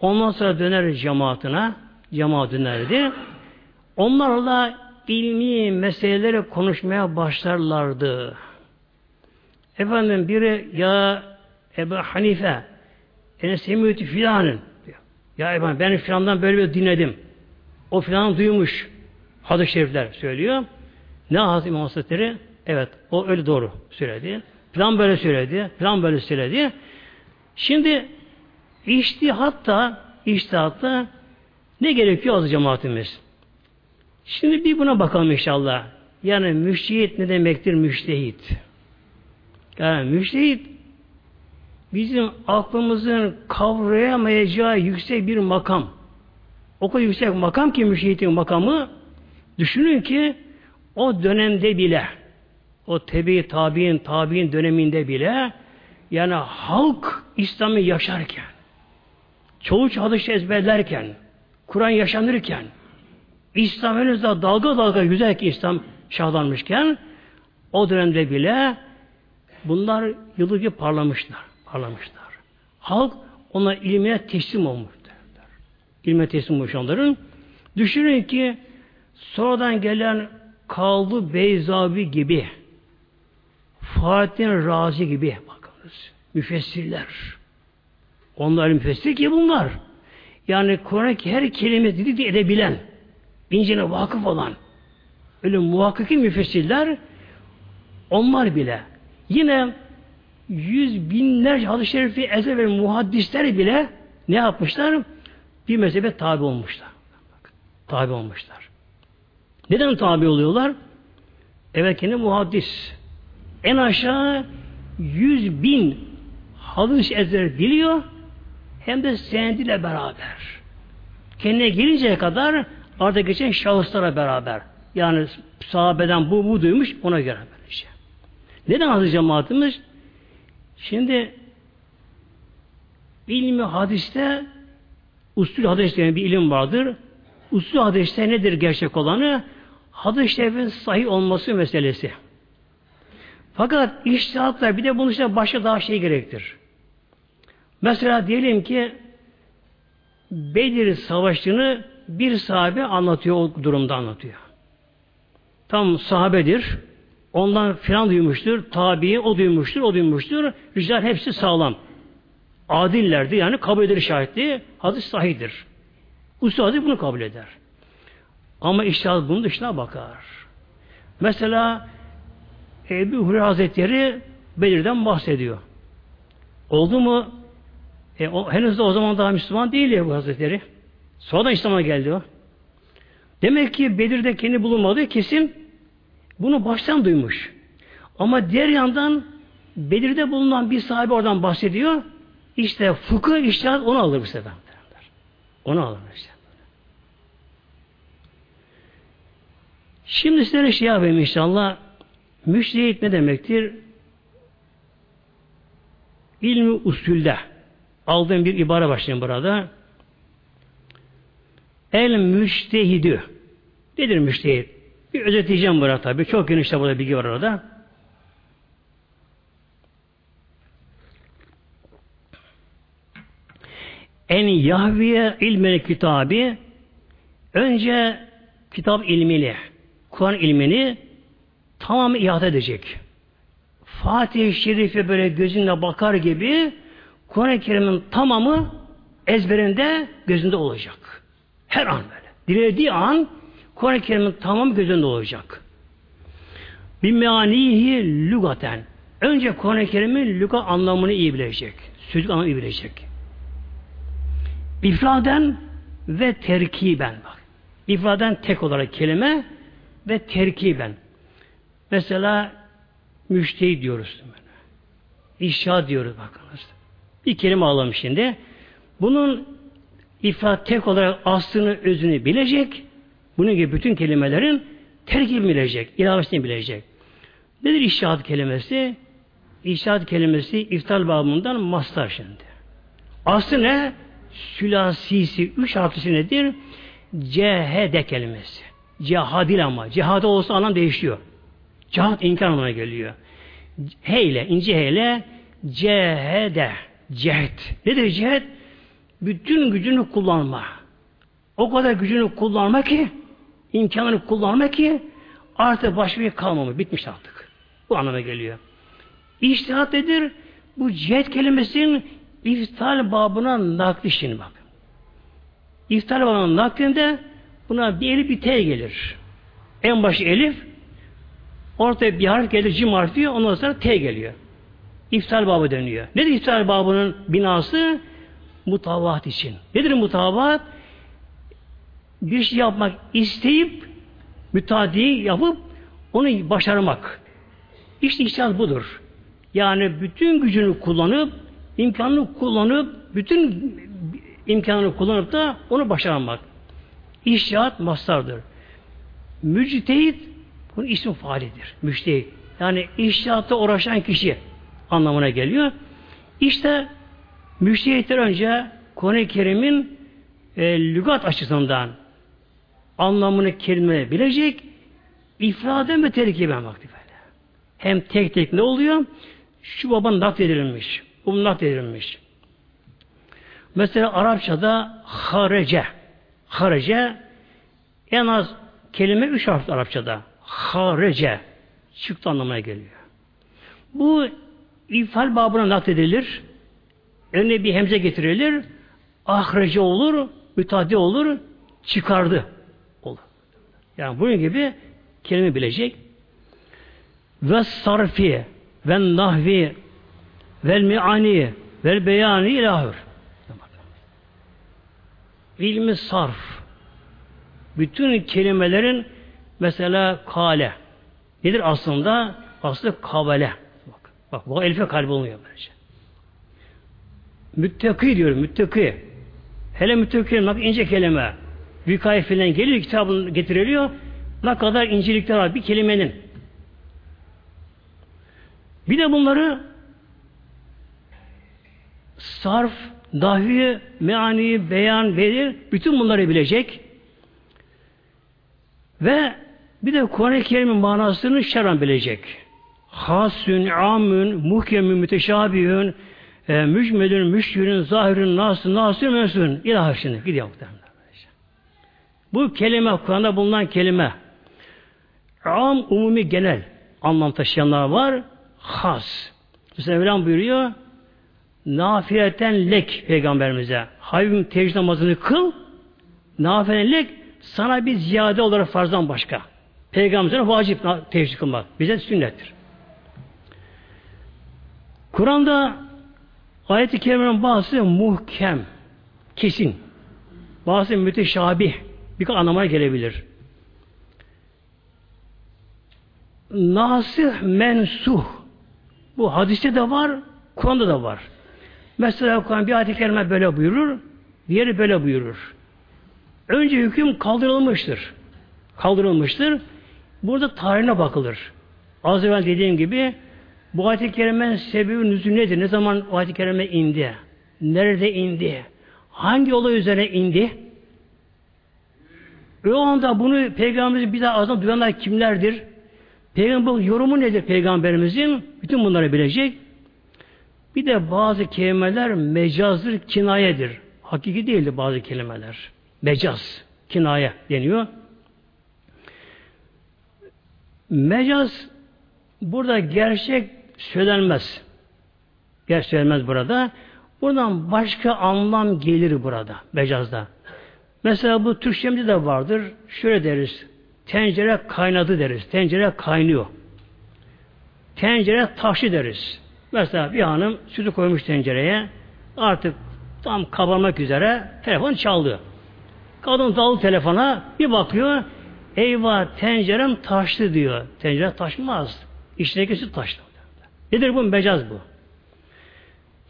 Ondan sonra döner cemaatine, cemaat dönerdi. Onlarla ilmi meseleleri konuşmaya başlarlardı. Efendim biri ya Ebu Hanife ene semiyeti filanın ya efendim ben filandan böyle bir dinledim. O filan duymuş. Hadis-i şerifler söylüyor. Ne Hazreti İmam Hazretleri? Evet, o öyle doğru söyledi. Plan böyle söyledi, plan böyle söyledi. Şimdi iştihatta, iştihatta ne gerekiyor az cemaatimiz? Şimdi bir buna bakalım inşallah. Yani müştehit ne demektir müştehit? Yani müştehit bizim aklımızın kavrayamayacağı yüksek bir makam. O kadar yüksek makam ki müştehitin makamı düşünün ki o dönemde bile o tebi tabi'in tabi'in döneminde bile yani halk İslam'ı yaşarken çoğu hadis ezberlerken Kur'an yaşanırken İslam henüz daha dalga dalga güzel ki İslam şahlanmışken o dönemde bile bunlar yılı gibi parlamışlar. Parlamışlar. Halk ona ilmine teslim olmuş. Derler. İlmine teslim olmuş onların. Düşünün ki sonradan gelen Kaldı Beyzavi gibi Fahrettin Razi gibi bakınız. Müfessirler. Onlar müfessir ki bunlar. Yani Kur'an'daki her kelime dedi edebilen, incine vakıf olan, öyle muhakkaki müfessirler, onlar bile yine yüz binlerce hadis-i şerifi ezel ve muhaddisler bile ne yapmışlar? Bir mezhebe tabi olmuşlar. Tabi olmuşlar. Neden tabi oluyorlar? Evet kendi muhaddis. En aşağı yüz bin hadis ezer biliyor hem de senediyle beraber. Kendine gelinceye kadar arada geçen şahıslara beraber. Yani sahabeden bu bu duymuş ona göre böylece. Neden aziz cemaatimiz? Şimdi ilmi hadiste usul hadis diye bir ilim vardır. Usul hadiste nedir gerçek olanı? Hadis-i şerifin sahih olması meselesi. Fakat iştihatla bir de bunun için başka daha şey gerektir. Mesela diyelim ki Bedir Savaşı'nı bir sahabe anlatıyor, o durumda anlatıyor. Tam sahabedir. Ondan filan duymuştur. Tabi o duymuştur, o duymuştur. Rical hepsi sağlam. Adillerdi yani kabul edilir şahitliği. Hadis sahidir. Hadis bunu kabul eder. Ama iştahat bunun dışına bakar. Mesela Ebu Hureyre Hazretleri Bedir'den bahsediyor. Oldu mu? E, o, henüz de o zaman daha Müslüman değil ya bu Hazretleri. Sonra İslam'a geldi o. Demek ki Bedir'de kendi bulunmadığı kesin bunu baştan duymuş. Ama diğer yandan Bedir'de bulunan bir sahibi oradan bahsediyor. İşte fıkıh iştihat onu alır bu sefer. Onu alır işte. Şimdi size şey yapayım inşallah. Müştehit ne demektir? İlmi usulde aldığım bir ibare başlayayım burada. El müştehidü. Nedir müştehit? Bir özetleyeceğim burada tabi. Çok geniş de burada bilgi var orada. En yahviye ilmeli kitabı önce kitap ilmini, Kur'an ilmini tamam ihata edecek. Fatih-i Şerif'e böyle gözünle bakar gibi Kur'an-ı Kerim'in tamamı ezberinde gözünde olacak. Her an böyle. Dilediği an Kur'an-ı Kerim'in tamamı gözünde olacak. Bir meanihi lügaten. Önce Kur'an-ı Kerim'in lüga anlamını iyi bilecek. Sözlük anlamını iyi bilecek. İfraden ve terkiben bak. İfraden tek olarak kelime ve terkiben. Mesela müştehit diyoruz. İşya diyoruz bakınız. Bir kelime alalım şimdi. Bunun ifade tek olarak aslını, özünü bilecek. Bunun gibi bütün kelimelerin terkibini bilecek, ilavesini bilecek. Nedir işahat kelimesi? İşahat kelimesi iftar babından mastar şimdi. Aslı ne? Sülasisi, üç harflisi nedir? Cehede kelimesi. Cehadil ama. Cehade olsa anlam değişiyor. Cihat inkar anlamına geliyor. Heyle, ince heyle cehede, cehet. Nedir cehet? Bütün gücünü kullanma. O kadar gücünü kullanma ki, imkanını kullanma ki artık başka bir kalmamı. Bitmiş artık. Bu anlama geliyor. İştihat nedir? Bu cihet kelimesinin iftal babına nakli şimdi bak. İftal babına naklinde buna bir elif bir T gelir. En başı elif, ortaya bir harf gelir, cim harfi, ondan sonra T geliyor. İftar babı dönüyor. Nedir iftar babının binası? Mutavat için. Nedir mutavat? Bir şey yapmak isteyip müteadiyi yapıp onu başarmak. İşte iştihat budur. Yani bütün gücünü kullanıp imkanını kullanıp bütün imkanını kullanıp da onu başarmak. İştihat mastardır. Müctehit bunun ismi faalidir. Müştehit. Yani iştihatta uğraşan kişi anlamına geliyor. İşte müştehitler önce Kur'an-ı Kerim'in e, lügat açısından anlamını kelime bilecek ifraden ve terkiben vakti böyle. Hem tek tek ne oluyor? Şu baban nakledilmiş. Bu nakledilmiş. Mesela Arapçada harece. Harece en az kelime üç harf Arapçada. Harece. Çıktı anlamına geliyor. Bu ifal babına nakledilir. Önüne bir hemze getirilir. Ahrece olur, mütaddi olur, çıkardı olur. Yani bunun gibi kelime bilecek. Ve sarfi ve nahvi ve miani ve beyani ilahır. İlmi sarf. Bütün kelimelerin mesela kale. Nedir aslında? Aslı kavale. Bak, bu elife kalbi olmuyor böylece. Müttaki diyorum, müttaki. Hele müttaki bak ince kelime. Vikaye filan geliyor, kitabın getiriliyor. Ne kadar incelikler var bir kelimenin. Bir de bunları sarf, dahi, meani, beyan, belir, bütün bunları bilecek. Ve bir de Kur'an-ı Kerim'in manasını şeran bilecek. Hasün, amün, muhkemün, müteşabihün, e, mücmelün, müşkürün, zahirün, nasın, nasın, mensun. İlahi şimdi. Gidiyor muhtemelen. Bu kelime, Kur'an'da bulunan kelime. Am, umumi, genel anlam taşıyanlar var. Has. Mesela Mevlam buyuruyor. Nafileten lek peygamberimize. Haybim tecrübe namazını kıl. Nafileten lek sana bir ziyade olarak farzdan başka. Peygamberimize vacip tecrübe kılmak. Bize sünnettir. Kur'an'da ayet-i kerimenin bazısı muhkem, kesin. Bazı müteşabih, bir anlamaya gelebilir. nasih mensuh. Bu hadiste de var, Kur'an'da da var. Mesela Kur'an bir ayet-i kerime böyle buyurur, diğeri böyle buyurur. Önce hüküm kaldırılmıştır. Kaldırılmıştır. Burada tarihine bakılır. Az evvel dediğim gibi bu ayet-i kerimenin sebebi nüzul nedir? Ne zaman bu ayet-i kerime indi? Nerede indi? Hangi olay üzerine indi? Ve o anda bunu Peygamberimizin bir daha ağzından duyanlar kimlerdir? Peygamber yorumu nedir Peygamberimizin? Bütün bunları bilecek. Bir de bazı kelimeler mecazdır, kinayedir. Hakiki değildir bazı kelimeler. Mecaz, kinaye deniyor. Mecaz burada gerçek söylenmez. Gerçek söylenmez burada. Buradan başka anlam gelir burada, mecazda. Mesela bu Türkçemde de vardır. Şöyle deriz. Tencere kaynadı deriz. Tencere kaynıyor. Tencere taşı deriz. Mesela bir hanım sütü koymuş tencereye. Artık tam kabarmak üzere telefon çaldı. Kadın daldı telefona bir bakıyor. Eyvah tencerem taştı diyor. Tencere taşmaz. İçindeki süt taştı. Nedir bu? Mecaz bu.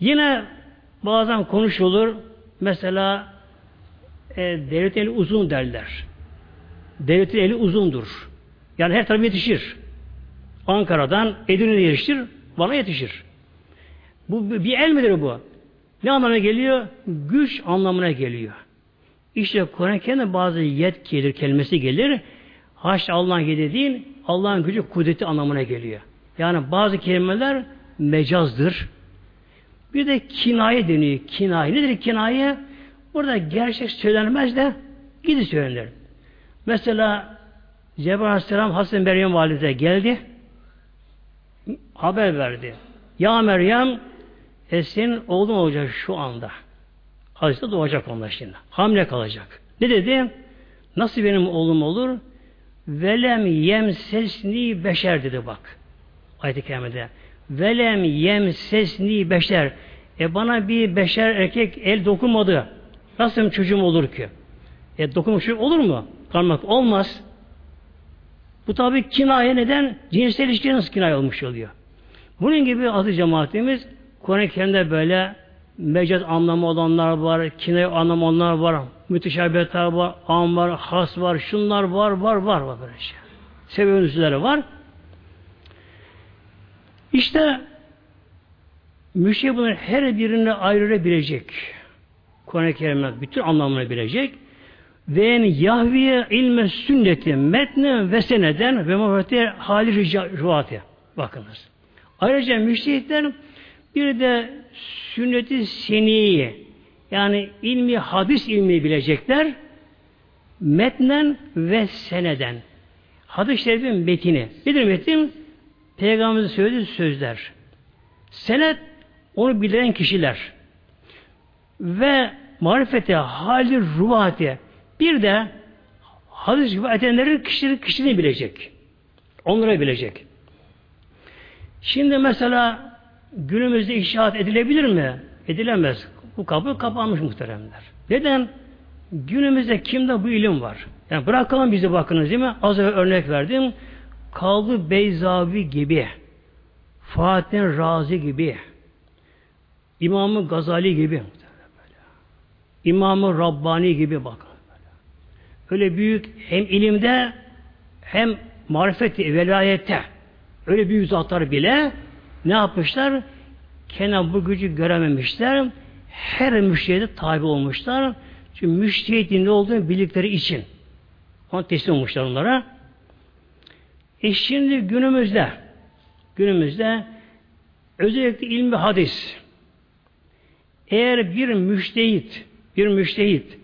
Yine bazen konuşulur. Mesela e, devletin eli uzun derler. Devletin eli uzundur. Yani her tarafı yetişir. Ankara'dan Edirne'ye yetişir, bana yetişir. Bu bir el midir bu? Ne anlamına geliyor? Güç anlamına geliyor. İşte Kur'an kendi bazı yet gelir, kelimesi gelir. Haşa Allah'ın yedi Allah'ın gücü, kudreti anlamına geliyor. Yani bazı kelimeler mecazdır. Bir de kinaye deniyor. Kinaye. Nedir kinaye? Burada gerçek söylenmez de gidi söylenir. Mesela Cebrail Aleyhisselam Hasan Meryem Valide geldi. Haber verdi. Ya Meryem e senin oğlun olacak şu anda. Hazreti doğacak onlar şimdi. Hamle kalacak. Ne dedi? Nasıl benim oğlum olur? Velem yemsesni beşer dedi bak. Ayet-i Kerime'de. Velem yemsesni beşer. E bana bir beşer erkek el dokunmadı. Nasıl çocuğum olur ki? E dokunmuş olur mu? Parmak olmaz. Bu tabi kinaye neden? Cinsel ilişki nasıl kinaye olmuş oluyor? Bunun gibi adı cemaatimiz Kur'an-ı Kerim'de böyle mecaz anlamı olanlar var, kinaye anlamı olanlar var, müteşabihler var, an var, has var, şunlar var, var, var, var böyle şey. Sebep var. İşte müşrik bunların her birini ayrılabilecek. Kur'an-ı Kerim'de bütün anlamını bilecek. Ve Yahviye ilme sünneti metne ve seneden ve muhabbeti hali rivati. Bakınız. Ayrıca müşrikler bir de sünneti seniyi yani ilmi hadis ilmi bilecekler metnen ve seneden. Hadis-i şerifin metini. Nedir metin? Peygamberimizin söylediği sözler. Senet onu bilen kişiler. Ve marifete, hali, ruhati. Bir de hadis rivayet edenlerin kişinin kişiliğini bilecek. Onlara bilecek. Şimdi mesela günümüzde inşaat edilebilir mi? Edilemez. Bu kapı kapanmış muhteremler. Neden? Günümüzde kimde bu ilim var? Yani bırakalım bizi bakınız değil mi? Az önce örnek verdim. Kaldı Beyzavi gibi, Fatih Razi gibi, İmamı Gazali gibi, İmamı Rabbani gibi bakın. Öyle büyük hem ilimde hem marifeti, velayette öyle büyük zatlar bile ne yapmışlar? Kenan bu gücü görememişler. Her müştehide tabi olmuşlar. Çünkü müştehidin ne olduğunu bildikleri için. Onu teslim olmuşlar onlara. E şimdi günümüzde günümüzde özellikle ilmi hadis eğer bir müştehit bir müştehit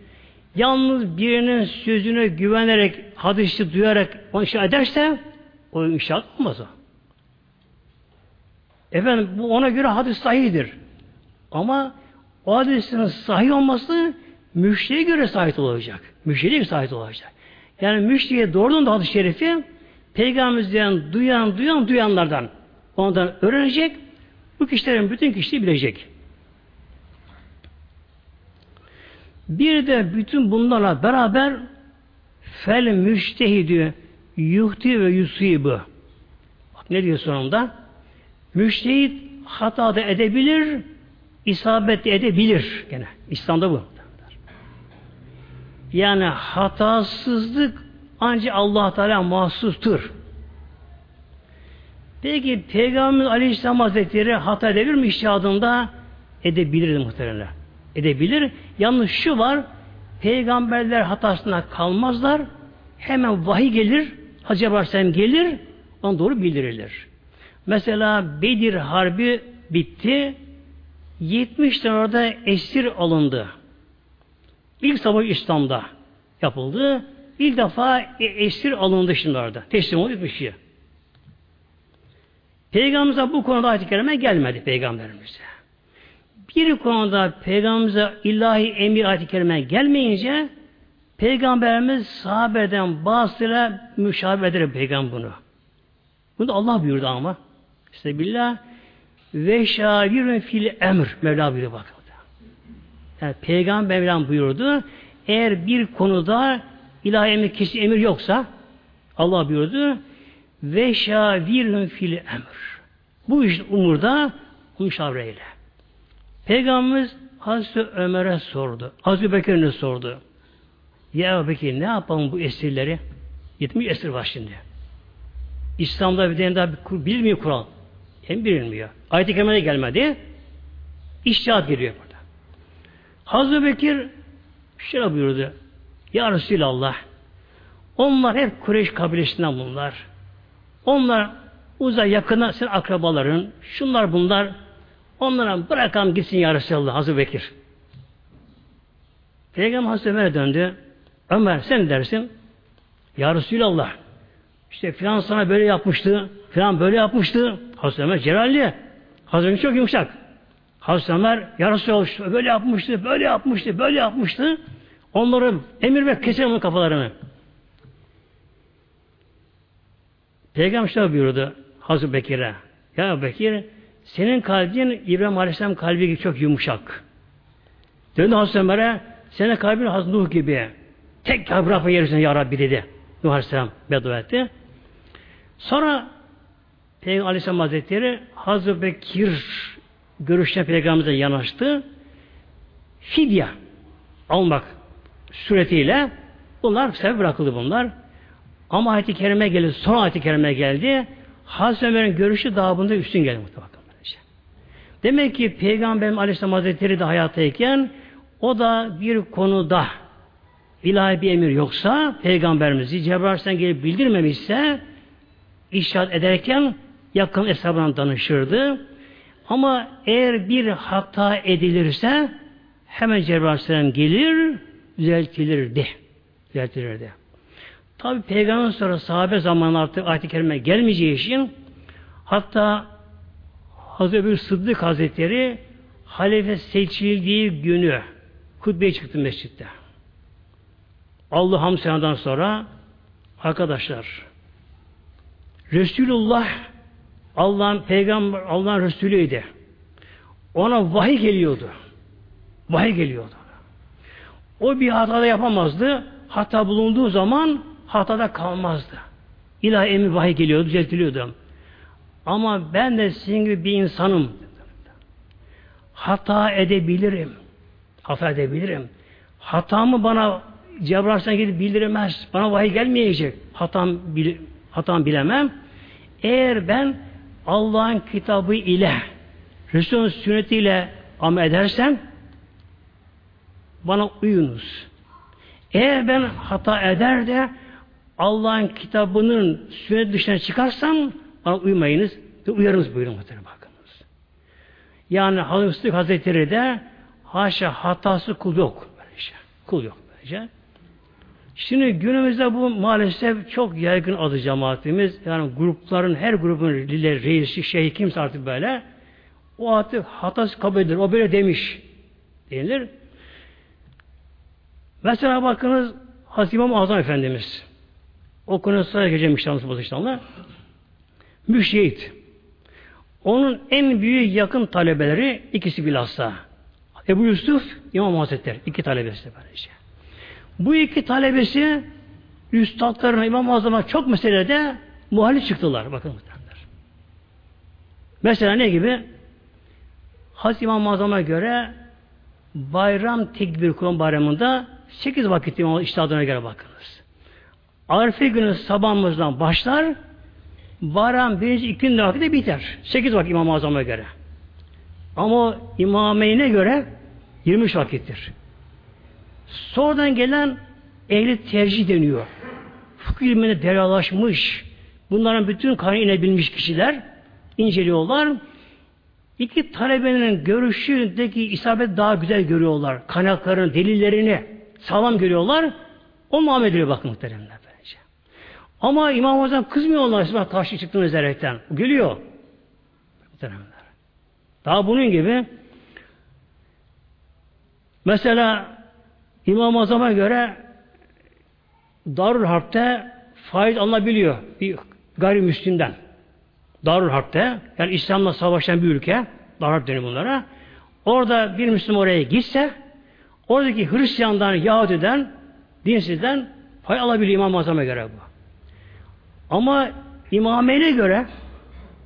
yalnız birinin sözüne güvenerek hadisi duyarak onu inşa ederse o inşaat olmaz o. Efendim bu ona göre hadis sahidir. Ama o hadisin sahih olması müşteriye göre sahip olacak. Müşteriye göre sahip olacak. Yani müşteriye doğrudan da hadis-i şerifi peygamberimizden duyan, duyan, duyanlardan ondan öğrenecek. Bu kişilerin bütün kişiliği bilecek. Bir de bütün bunlarla beraber fel müştehidü yuhti ve yusibu ne diyor sonunda? Müştehit hata da edebilir, isabet de edebilir gene. İslam'da bu. Yani hatasızlık ancak Allah Teala mahsustur. Peki Peygamber Aleyhisselam Hazretleri hata edebilir mi iştihadında? Edebilir muhtemelen. Edebilir. Yalnız şu var, peygamberler hatasına kalmazlar. Hemen vahiy gelir, Hacı Aleyhisselam gelir, ona doğru bildirilir. Mesela Bedir Harbi bitti. 70 tane orada esir alındı. İlk savaş İslam'da yapıldı. İlk defa e, esir alındı şimdi orada. Teslim oldu bir şey. Peygamberimize bu konuda ayet-i kerime gelmedi Peygamberimize. Bir konuda Peygamberimize ilahi emir ayet-i kerime gelmeyince Peygamberimiz sahabeden bazılarıyla müşabih eder Peygamber bunu. Bunu da Allah buyurdu ama. İşte billah ve şavirun fil emr Mevla buyuruyor bakın. Yani Peygamber Mevlam buyurdu. Eğer bir konuda ilahi emir kesin emir yoksa Allah buyurdu ve şavirun fil emr. Bu iş umurda müşavreyle. Peygamberimiz Hazreti Ömer'e sordu. Hazreti Bekir'e sordu. Ya Bekir ne yapalım bu esirleri? 70 esir var şimdi. İslam'da bir tane daha bilmiyor Kur'an. Hem bilinmiyor. Ayet-i Kerime'de gelmedi. İştihat giriyor burada. Hazreti Bekir şöyle buyurdu. Ya Resulallah onlar hep Kureyş kabilesinden bunlar. Onlar uzay yakına sen akrabaların, şunlar bunlar onlara bırakalım gitsin ya Resulallah Hazreti Bekir. Peygamber Hazreti Ömer'e döndü. Ömer sen dersin? Ya Resulallah işte filan sana böyle yapmıştı, filan böyle yapmıştı. Hazreti Ömer celalli. Hazreti Ömer çok yumuşak. Hazreti Ömer ya Resulallah böyle yapmıştı, böyle yapmıştı, böyle yapmıştı. Onları emir ve keselim onun kafalarını. Peygamber şöyle buyurdu Hazreti Bekir'e. Ya Bekir senin kalbin İbrahim Aleyhisselam kalbi gibi çok yumuşak. Döndü Hazreti Ömer'e senin kalbin Hazreti Nuh gibi. Tek kabrafa yerisine ya Rabbi dedi. Nuh Aleyhisselam beddua etti. Sonra Peygamber Aleyhisselam Hazretleri Hazreti Bekir görüşte Peygamberimize yanaştı. Fidye almak suretiyle bunlar sebep bırakıldı bunlar. Ama ayet-i kerime geldi. Son ayet-i kerime geldi. Hazreti Ömer'in görüşü daha üstün geldi muhtemelen. Demek ki Peygamberim Aleyhisselam Hazretleri de hayattayken o da bir konuda ilahi bir emir yoksa Peygamberimizi Cebrail'den gelip bildirmemişse işaret ederken yakın hesabına danışırdı. Ama eğer bir hata edilirse hemen Cebrail gelir, düzeltilirdi. Düzeltilirdi. Tabi peygamber sonra sahabe zamanı artık ayet-i kerime gelmeyeceği için hatta Hazreti Ebu Sıddık Hazretleri halife seçildiği günü hutbeye çıktı mescitte. Allah hamd sonra arkadaşlar Resulullah Allah'ın peygamber Allah'ın Resulüydü. Ona vahiy geliyordu. Vahiy geliyordu. O bir hata da yapamazdı. Hata bulunduğu zaman hatada kalmazdı. İlahi emir vahiy geliyordu, düzeltiliyordu. Ama ben de sizin gibi bir insanım. Hata edebilirim. Hata edebilirim. Hatamı bana Cebrail'den gidip bildiremez. Bana vahiy gelmeyecek. Hatam, bil, hatam bilemem. Eğer ben Allah'ın kitabı ile Resul'ün sünnetiyle amel edersem bana uyunuz. Eğer ben hata eder de Allah'ın kitabının sünnet dışına çıkarsam bana uymayınız ve uyarınız buyurun muhtemelen bakınız. Yani Hazreti Hazretleri de haşa hatası kul yok. Böylece. Kul yok böylece. Şimdi günümüzde bu maalesef çok yaygın adı cemaatimiz. Yani grupların, her grubun lider, reisi, şeyh kimse artık böyle. O artık hatası kabul edilir. O böyle demiş. Denilir. Mesela bakınız Hazreti İmam Azam Efendimiz. O konuda sonra geçeceğim inşallah inşallah. Müşehit. Onun en büyük yakın talebeleri ikisi bilhassa. Ebu Yusuf, İmam Hazretleri. iki talebesi böylece. Bu iki talebesi üstadlarına İmam Azam'a çok meselede muhalif çıktılar. Bakın muhtemelenler. Mesela ne gibi? Hazreti İmam Azam'a göre bayram tekbir Kur'an bayramında sekiz vakit İmam iştihadına göre bakınız. Arife günü sabahımızdan başlar bayram birinci ikinci vakitte biter. Sekiz vakit İmam Azam'a göre. Ama imameyne göre 23 vakittir. Sonradan gelen ehli tercih deniyor. Fıkıh ilmine deralaşmış, bunların bütün kaynağı inebilmiş kişiler inceliyorlar. İki talebenin görüşündeki isabet daha güzel görüyorlar. Kaynakların, delillerini sağlam görüyorlar. O muamele ediyor bakın muhteremler bence. Ama İmam Azam kızmıyorlar size karşı çıktığınız erekten. Gülüyor. Muhteremler. Daha bunun gibi mesela İmam Azam'a göre Darül Harp'te faiz alınabiliyor bir gayrimüslimden. Darül Harp'te yani İslam'la savaşan bir ülke Darül Harp deniyor bunlara. Orada bir Müslüman oraya gitse oradaki Hristiyandan, Yahudi'den, dinsizden pay alabiliyor İmam Azam'a göre bu. Ama imamene göre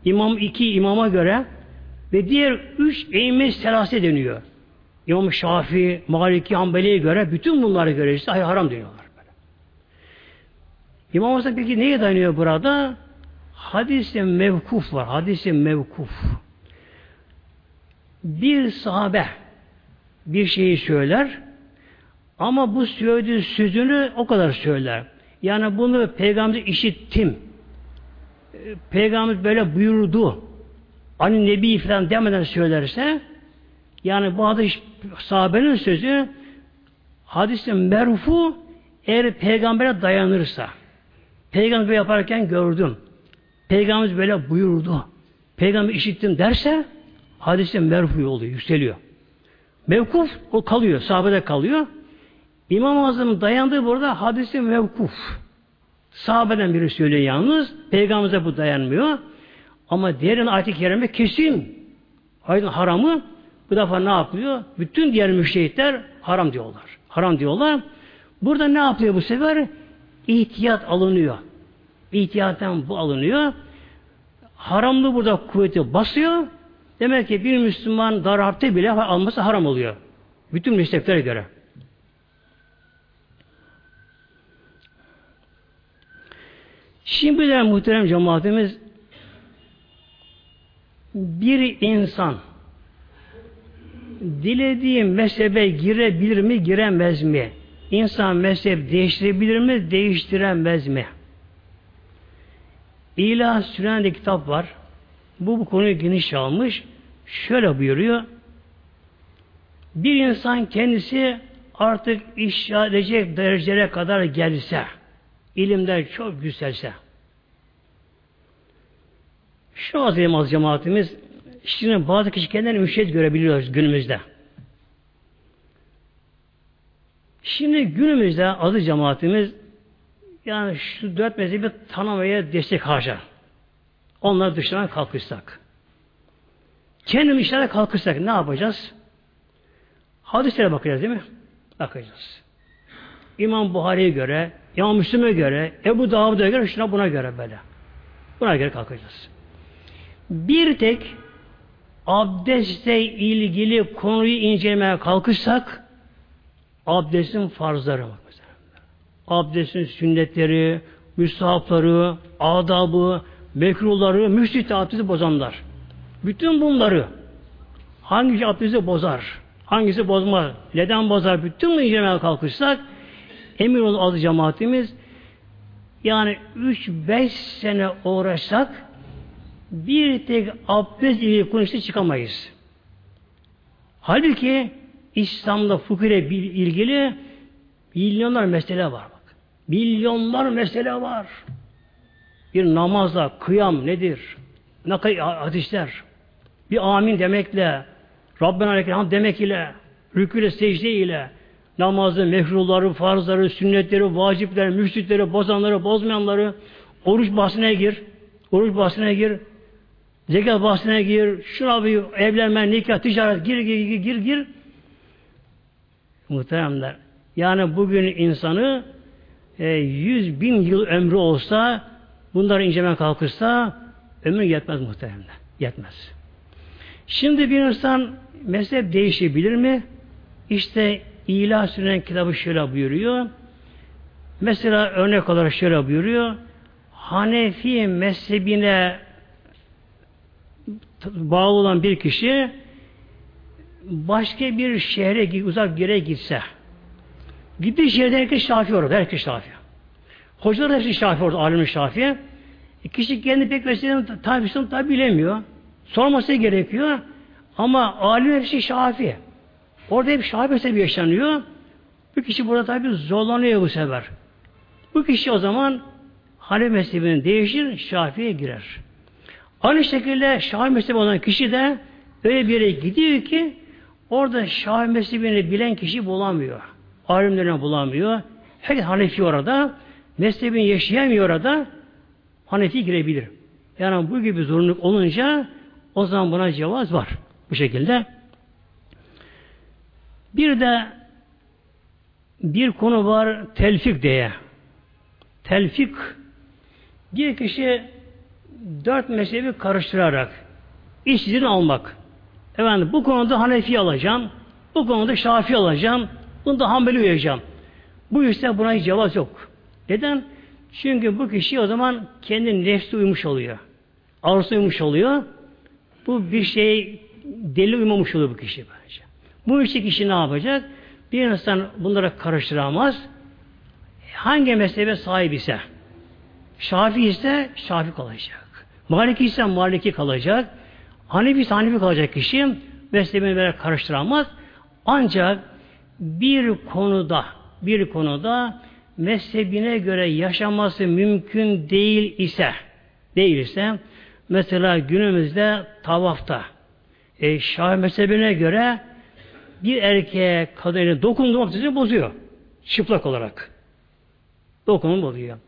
imam iki imama göre ve diğer üç eğme selase deniyor. İmam Şafii, Maliki, Hanbeli'ye göre bütün bunlara göre işte haram deniyorlar. Böyle. İmam Hasan peki neye dayanıyor burada? Hadis-i mevkuf var. Hadis-i mevkuf. Bir sahabe bir şeyi söyler ama bu söylediği sözünü o kadar söyler. Yani bunu peygamber işittim. Peygamber böyle buyurdu. Hani Nebi falan demeden söylerse yani bu hadis sahabenin sözü hadisin merfu eğer peygambere dayanırsa peygamber yaparken gördüm. Peygamber böyle buyurdu. Peygamber işittim derse hadisin merfu oluyor, yükseliyor. Mevkuf o kalıyor, sahabede kalıyor. İmam-ı Azam'ın dayandığı burada hadisi mevkuf. Sahabeden biri söylüyor yalnız. Peygamber'e bu dayanmıyor. Ama diğerin ayet-i kesin. Aydın haramı bu defa ne yapıyor? Bütün diğer müştehitler haram diyorlar. Haram diyorlar. Burada ne yapıyor bu sefer? İhtiyat alınıyor. İhtiyattan bu alınıyor. Haramlı burada kuvveti basıyor. Demek ki bir Müslüman darapte bile alması haram oluyor. Bütün müştehitlere göre. Şimdi de muhterem cemaatimiz bir insan dilediği mezhebe girebilir mi, giremez mi? İnsan mezhep değiştirebilir mi, değiştiremez mi? İlah Süreyyan'da kitap var. Bu, bu konuyu geniş almış. Şöyle buyuruyor. Bir insan kendisi artık iş edecek derecelere kadar gelse, ilimde çok güzelse, şu azim az cemaatimiz Şimdi bazı kişi kendilerini müşehit görebiliyoruz günümüzde. Şimdi günümüzde azı cemaatimiz yani şu dört mezhebi tanımaya destek harcar. Onlar dışına kalkırsak. Kendim işlere kalkırsak ne yapacağız? Hadislere bakacağız değil mi? Bakacağız. İmam Buhari'ye göre, İmam Müslüm'e göre, Ebu Davud'a göre, şuna buna göre böyle. Buna göre kalkacağız. Bir tek abdestle ilgili konuyu incelemeye kalkışsak abdestin farzları abdestin sünnetleri, müstahapları, adabı, mekruhları, müşrit abdesti bozanlar. Bütün bunları hangisi abdesti bozar, hangisi bozmaz, neden bozar, bütün bunu incelemeye kalkışsak emin olun adı cemaatimiz yani 3-5 sene uğraşsak bir tek abdest ile konuşta çıkamayız. Halbuki İslam'da fıkıh ilgili milyonlar mesele var bak. Milyonlar mesele var. Bir namazda kıyam nedir? Ne kadar. Bir amin demekle, Rabbena Aleyhisselam demek ile, rüküyle, secde ile, namazı, mehruları, farzları, sünnetleri, vacipleri, müşrikleri, bozanları, bozmayanları, oruç bahsine gir, oruç bahsine gir, Zekat bahsine gir, şuna bir evlenme, nikah, ticaret gir, gir, gir, gir, gir. Muhteremler. Yani bugün insanı e, bin yıl ömrü olsa bunları incelemeye kalkırsa ömür yetmez muhteremler. Yetmez. Şimdi bir insan mezhep değişebilir mi? İşte İlah Sünen kitabı şöyle buyuruyor. Mesela örnek olarak şöyle buyuruyor. Hanefi mezhebine bağlı olan bir kişi başka bir şehre uzak yere gitse gittiği şehirde herkes şafi orada. Herkes şafi. Hocalar hepsi şafi orada. Alim şafi. E, kişi kendi pek meselelerini tabi, tabi bilemiyor. Sorması gerekiyor. Ama alim hepsi şafi. Orada hep şafi mezhebi yaşanıyor. Bu kişi burada tabi zorlanıyor bu sefer. Bu kişi o zaman Hanefi mezhebinin değişir, Şafi'ye girer. Aynı şekilde Şafi mezhebi olan kişi de öyle bir yere gidiyor ki orada Şafi mezhebini bilen kişi bulamıyor. Alimlerini bulamıyor. Her Hanefi orada. Mezhebini yaşayamıyor orada. Hanefi girebilir. Yani bu gibi zorunluluk olunca o zaman buna cevaz var. Bu şekilde. Bir de bir konu var telfik diye. Telfik bir kişi dört mezhebi karıştırarak işsizini almak. Efendim bu konuda Hanefi alacağım, bu konuda Şafi alacağım, bunda Hanbeli uyacağım. Bu işte buna hiç cevaz yok. Neden? Çünkü bu kişi o zaman kendi nefsi uymuş oluyor. Arzusu uymuş oluyor. Bu bir şey deli uymamış oluyor bu kişi bence. Bu işte kişi ne yapacak? Bir insan bunlara karıştıramaz. Hangi mezhebe sahip ise Şafi ise Şafi kalacak. Maliki ise Maliki kalacak. Hanefi ise Hanefi kalacak kişi mezhebini böyle karıştıramaz. Ancak bir konuda bir konuda mezhebine göre yaşaması mümkün değil ise değil ise mesela günümüzde tavafta e, Şafi mezhebine göre bir erkeğe kadını dokundurmak için bozuyor. Çıplak olarak. Dokunun bozuyor.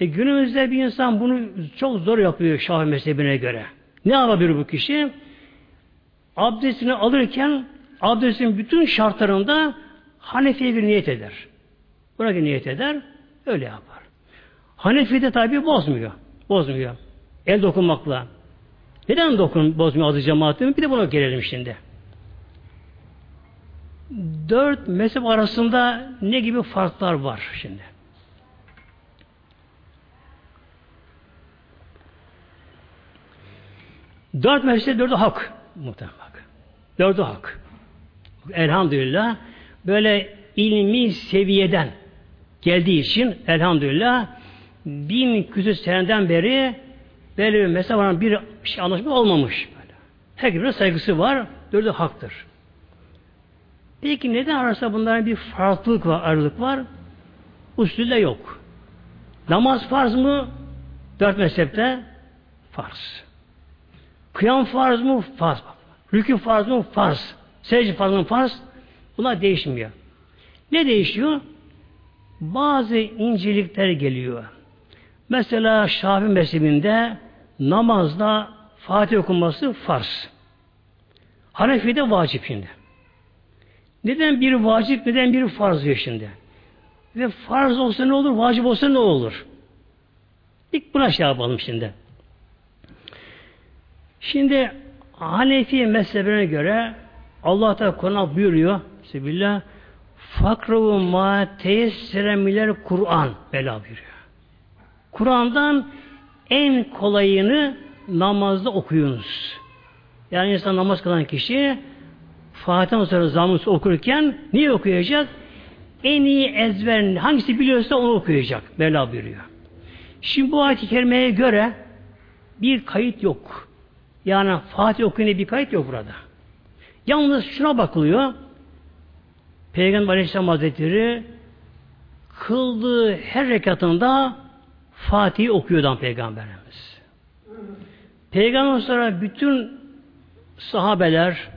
E, günümüzde bir insan bunu çok zor yapıyor Şafi mezhebine göre. Ne yapabilir bu kişi? Abdestini alırken abdestin bütün şartlarında Hanefi'ye bir niyet eder. Buna bir niyet eder, öyle yapar. Hanefi de tabi bozmuyor. Bozmuyor. El dokunmakla. Neden dokun bozmuyor adı cemaatin? Bir de buna gelelim şimdi. Dört mezhep arasında ne gibi farklar var şimdi? Dört mezhep dördü hak. Muhtemelen bak. Dördü hak. Elhamdülillah böyle ilmi seviyeden geldiği için elhamdülillah bin küsur seneden beri böyle bir mesela bir şey anlaşma olmamış. Böyle. Her birine saygısı var. Dördü haktır. Peki neden arasında bunların bir farklılık var, ayrılık var? Usulde yok. Namaz farz mı? Dört mezhepte farz. Kıyam farz mı? Farz. Rükü farz mı? Farz. Secde farz mı? Farz. Bunlar değişmiyor. Ne değişiyor? Bazı incelikler geliyor. Mesela Şafii mezhebinde namazda Fatih okunması farz. Hanefi'de vacip şimdi. Neden bir vacip, neden bir farz diyor şimdi? Ve farz olsa ne olur, vacip olsa ne olur? İlk buna şey yapalım şimdi. Şimdi Hanefi mezhebine göre Allah da Kur'an buyuruyor Bismillah Fakravu ma teyessiremiler Kur'an bela buyuruyor. Kur'an'dan en kolayını namazda okuyunuz. Yani insan namaz kılan kişi Fatiha'dan sonra zammı okurken niye okuyacak? En iyi ezber hangisi biliyorsa onu okuyacak. Bela buyuruyor. Şimdi bu ayet-i kerimeye göre bir kayıt yok. Yani Fatih okuyun bir kayıt yok burada. Yalnız şuna bakılıyor. Peygamber Aleyhisselam Hazretleri kıldığı her rekatında Fatih okuyordan Peygamberimiz. Peygamber sonra bütün sahabeler,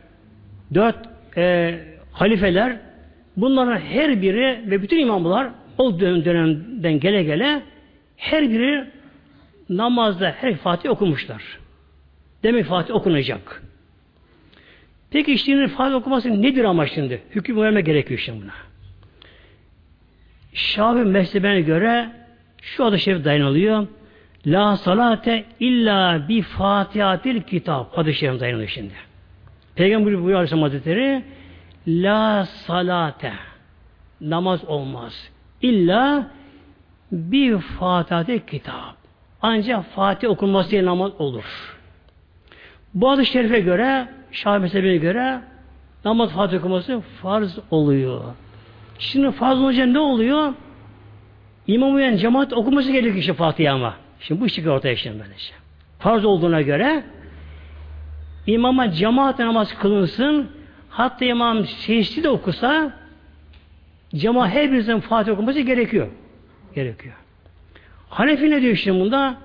dört e, halifeler bunların her biri ve bütün imamlar o dönemden gele gele her biri namazda her Fatih okumuşlar. Demek Fatih okunacak. Peki işte Fatih okuması nedir ama şimdi? Hüküm verme gerekiyor şimdi buna. Şafi mezhebine göre şu adı şerif dayanılıyor. La salate illa bi fatihatil kitap. Hadis-i şerif dayanıyor şimdi. Peygamber buyuruyor Aleyhisselam Hazretleri La salate namaz olmaz. İlla bir fatihatil kitap. Ancak Fatih okunması namaz olur. Bu hadis şerife göre, Şah mezhebine göre namaz Fatih okuması farz oluyor. Şimdi farz olunca ne oluyor? İmam uyan cemaat okuması gerekiyor işte Fatiha ama. Şimdi bu çıkıyor ortaya şimdi böylece. Farz olduğuna göre imama cemaat namaz kılınsın hatta imam sesli de okusa cemaat her birimizin Fatih okuması gerekiyor. Gerekiyor. Hanefi ne diyor şimdi bunda?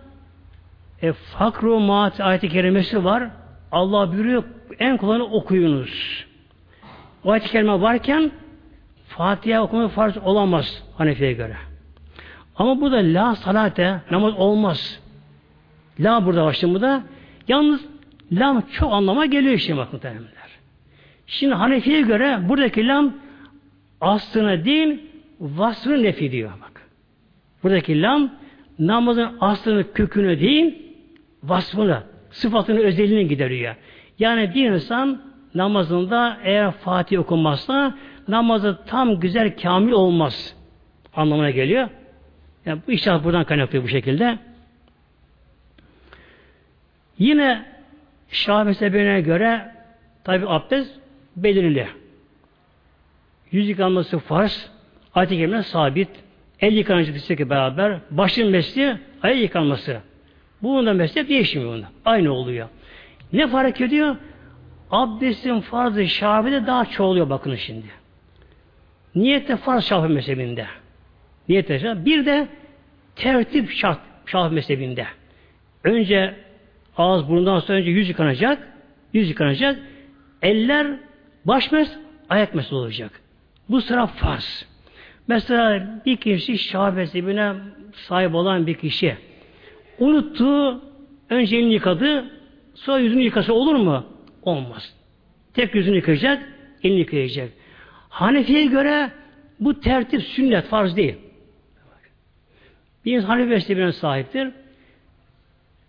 E, fakru maat ayeti kerimesi var. Allah buyuruyor en kolayını okuyunuz. O ayet-i kerime varken Fatiha okuma farz olamaz Hanefi'ye göre. Ama bu da la salate namaz olmaz. La burada şimdi da. Yalnız lam çok anlama geliyor şimdi bakın muhtemelenler. Şimdi Hanefi'ye göre buradaki lam aslına değil vasfını nefi diyor bak. Buradaki lam namazın aslını kökünü değil vasfını, sıfatını, özelliğini gideriyor. Yani bir insan namazında eğer Fatih okunmazsa namazı tam güzel kamil olmaz anlamına geliyor. Yani bu işaret buradan kaynaklı bu şekilde. Yine Şah mezhebine göre tabi abdest belirli. Yüz yıkanması farz, ayet-i sabit, el yıkanıcı ki beraber, başın mesli, ayak yıkanması. Bunun meslek değişmiyor bunda. Aynı oluyor. Ne fark ediyor? Abdestin farzı şafide daha çoğuluyor bakın şimdi. Niyette farz şafi mezhebinde. Niyette şafi. Bir de tertip şart şafi mezhebinde. Önce ağız burundan sonra önce yüz yıkanacak. Yüz yıkanacak. Eller baş mes, ayak mes olacak. Bu sıra farz. Mesela bir kişi şafi mezhebine sahip olan bir kişi unuttu, önce elini yıkadı, sonra yüzünü yıkasa olur mu? Olmaz. Tek yüzünü yıkayacak, elini yıkayacak. Hanefi'ye göre bu tertip sünnet, farz değil. Bir insan Hanefi mezhebine sahiptir.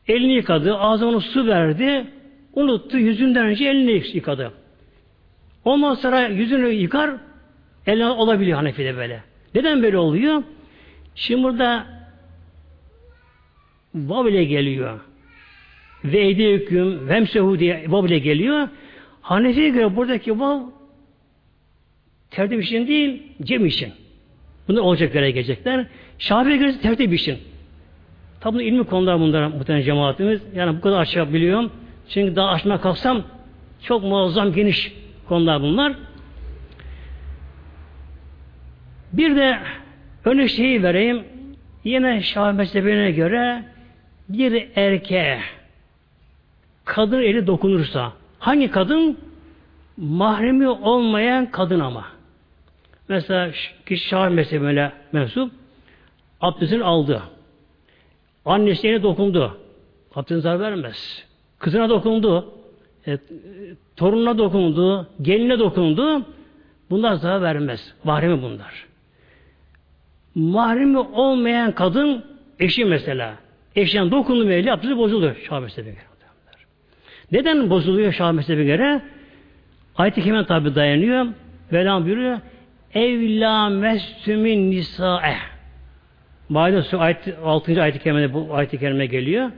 Elini yıkadı, ağzına su verdi, unuttu, yüzünden önce elini yıkadı. Ondan sonra yüzünü yıkar, eline olabiliyor Hanefi'de böyle. Neden böyle oluyor? Şimdi burada vav ile geliyor. Ve eydiyüküm vemsehu diye vav ile geliyor. Hanefi'ye göre buradaki vav tertip için değil, cem için. Bunlar olacak göre gelecekler. Şafii'ye göre tertip için. Tabi ilmi konular bunlar muhtemelen cemaatimiz. Yani bu kadar açabiliyorum. Çünkü daha açmaya kalksam çok muazzam geniş konular bunlar. Bir de örnek şeyi vereyim. Yine Şafii mezhebine göre bir erkeğe kadın eli dokunursa hangi kadın? Mahremi olmayan kadın ama. Mesela kişi Şafii mezhebine mensup abdestini aldı. Annesi eline dokundu. Abdestini zarar vermez. Kızına dokundu. E, torununa dokundu. Geline dokundu. Bunlar zarar vermez. Mahremi bunlar. Mahremi olmayan kadın eşi mesela. Eşyan dokundu mu eli abdesti bozuluyor Şah mezhebine göre. Neden bozuluyor Şah mezhebine göre? Ayet-i Kerime tabi dayanıyor. Velam buyuruyor. Evla mestümün nisa'e. Maide su ayet, 6. ayet-i kerimede bu ayet-i kerime geliyor.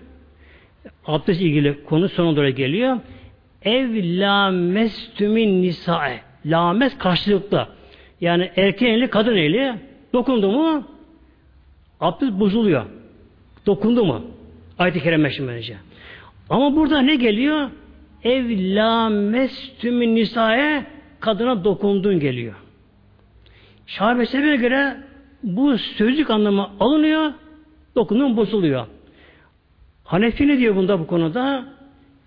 Abdest ilgili konu sonuna doğru geliyor. Ev la mestümün nisa'e. Lames karşılıklı. Yani erkeğin eli kadın eli dokundu mu abdest bozuluyor. Dokundu mu? Ayet-i Kerime önce. Ama burada ne geliyor? Ev la mestümün nisa'e kadına dokundun geliyor. Şahabesine göre bu sözlük anlamı alınıyor, dokundun bozuluyor. Hanefi ne diyor bunda bu konuda?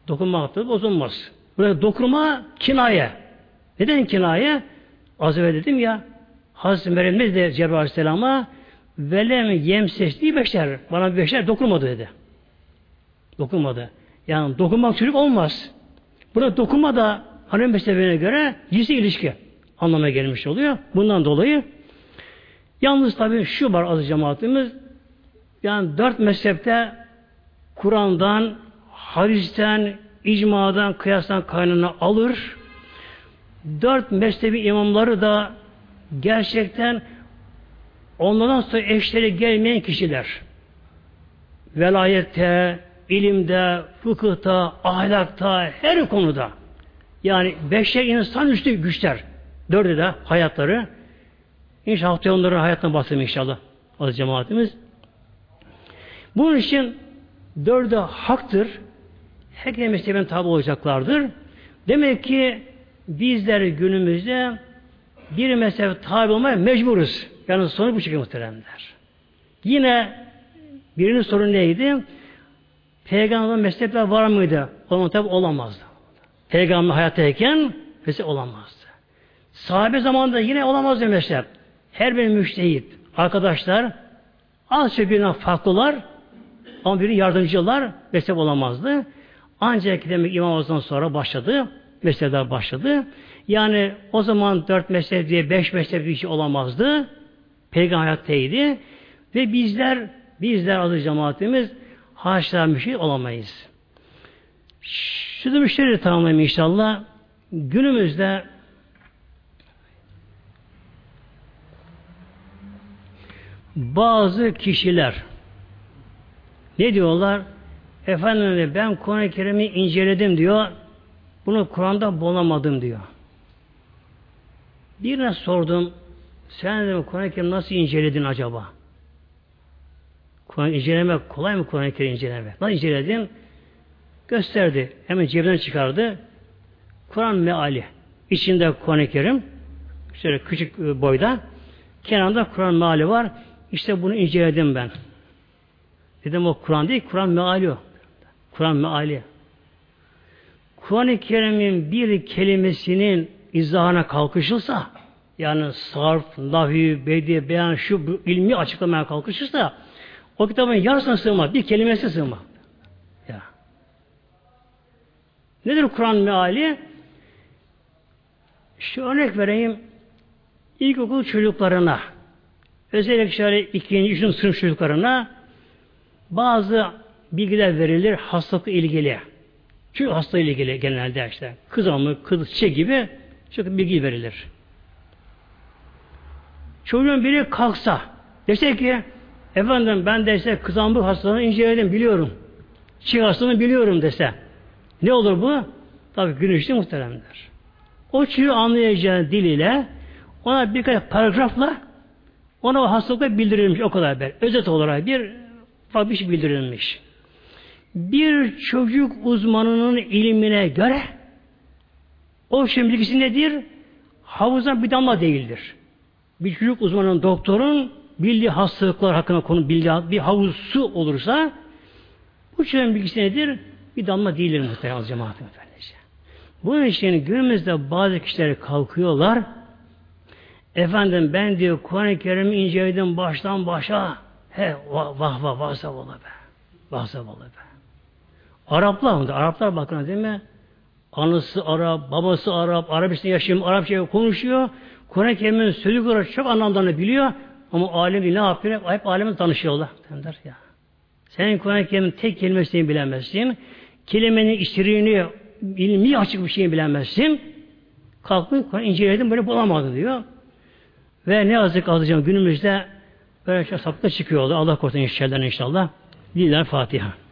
Dokunma hakkı bozulmaz. Burada dokunma kinaye. Neden kinaye? Az evvel dedim ya Hazreti Meryem de Cebrail Aleyhisselam'a velem yemseçliği beşer. Bana bir beşer dokunmadı dedi. Dokunmadı. Yani dokunmak çocuk olmaz. Burada dokunma da Hanem mezhebine göre cinsi ilişki anlamına gelmiş oluyor. Bundan dolayı yalnız tabi şu var azı cemaatimiz yani dört mezhepte Kur'an'dan, hadisten, icmadan, kıyastan kaynağını alır. Dört mezhebi imamları da gerçekten onlardan sonra eşleri gelmeyen kişiler. Velayette, ilimde, fıkıhta, ahlakta, her konuda. Yani beşer insan üstü güçler. Dördü de hayatları. İnşallah haftaya onların hayatından bahsedelim inşallah. Az cemaatimiz. Bunun için dördü haktır. Herkese mezhebine tabi olacaklardır. Demek ki bizler günümüzde bir mezhebe tabi olmaya mecburuz. Yani sonu bu şekilde muhteremler. Yine birinin sorunu neydi? Peygamber mezhepler var mıydı? O zaman tabi olamazdı. Peygamber hayattayken mezhep olamazdı. Sahabe zamanında yine olamazdı mezhep. Her bir müştehit, arkadaşlar az çok birinden farklılar ama biri yardımcılar mezhep olamazdı. Ancak demek İmam Azam'dan sonra başladı. Mezhepler başladı. Yani o zaman dört mezhep diye beş mezhep bir şey olamazdı. Peygamber hayattaydı. Ve bizler, bizler adı cemaatimiz bir şey olamayız. Şu da müşteri tamamlayayım inşallah. Günümüzde bazı kişiler ne diyorlar? Efendim ben Kur'an-ı Kerim'i inceledim diyor. Bunu Kur'an'da bulamadım diyor. Birine sordum. Sen dedim Kur'an-ı Kerim nasıl inceledin acaba? Kur'an incelemek kolay mı Kur'an-ı Kerim incelemek? Nasıl inceledin? Gösterdi. Hemen cebinden çıkardı. Kur'an meali. İçinde Kur'an-ı Kerim. Şöyle küçük e, boyda. Kenarında Kur'an meali var. İşte bunu inceledim ben. Dedim o Kur'an değil, Kur'an meali o. Kur'an meali. Kur'an-ı Kerim'in bir kelimesinin izahına kalkışılsa, yani sarf, nahi, bedi, beyan, şu ilmi açıklamaya kalkışırsa, o kitabın yarısına sığmaz, bir kelimesi sığmaz. Ya. Nedir Kur'an meali? Şu örnek vereyim. İlkokul çocuklarına, özellikle şöyle ikinci, üçüncü sınıf çocuklarına bazı bilgiler verilir hastalıkla ilgili. Çünkü hasta ilgili genelde işte kızamık, kızılçe gibi çok bilgi verilir. Çocuğun biri kalksa dese ki efendim ben dese kızamık hastalığını inceledim biliyorum. Çiğ hastalığını biliyorum dese. Ne olur bu? Tabi güneşli muhteremdir. O çiğ anlayacağı dil ile ona birkaç paragrafla ona o hastalıkla bildirilmiş o kadar ben. Özet olarak bir bir şey bildirilmiş. Bir çocuk uzmanının ilmine göre o şeyin nedir? Havuzdan bir damla değildir. Bir çocuk uzmanının, doktorun bildiği hastalıklar hakkında konu bildiği bir havuz su olursa bu şeyin bilgisi nedir? Bir damla değildir muhtemelen cemaatim efendice. Bunun için günümüzde bazı kişiler kalkıyorlar. Efendim ben diyor Kur'an-ı Kerim'i inceledim baştan başa. He vah vah vah vah zavallı be. Vah zavallı be. Araplar mı? Araplar bakın değil mi? Anısı Arap, babası Arap, Arabistan yaşıyor, Arapça konuşuyor. Kur'an-ı Kerim'in olarak çok anlamlarını biliyor. Ama alem ne yapıyor? Hep alemle tanışıyorlar. Derler ya. Sen Kur'an-ı Kerim'in tek kelimesini bilemezsin. Kelimenin içeriğini, ilmi açık bir şeyi bilemezsin. Kalkıp Kur'an inceledim böyle bulamadı diyor. Ve ne yazık alacağım günümüzde böyle sapıkta çıkıyorlar. Allah korusun inşallah inşallah. Lider Fatiha.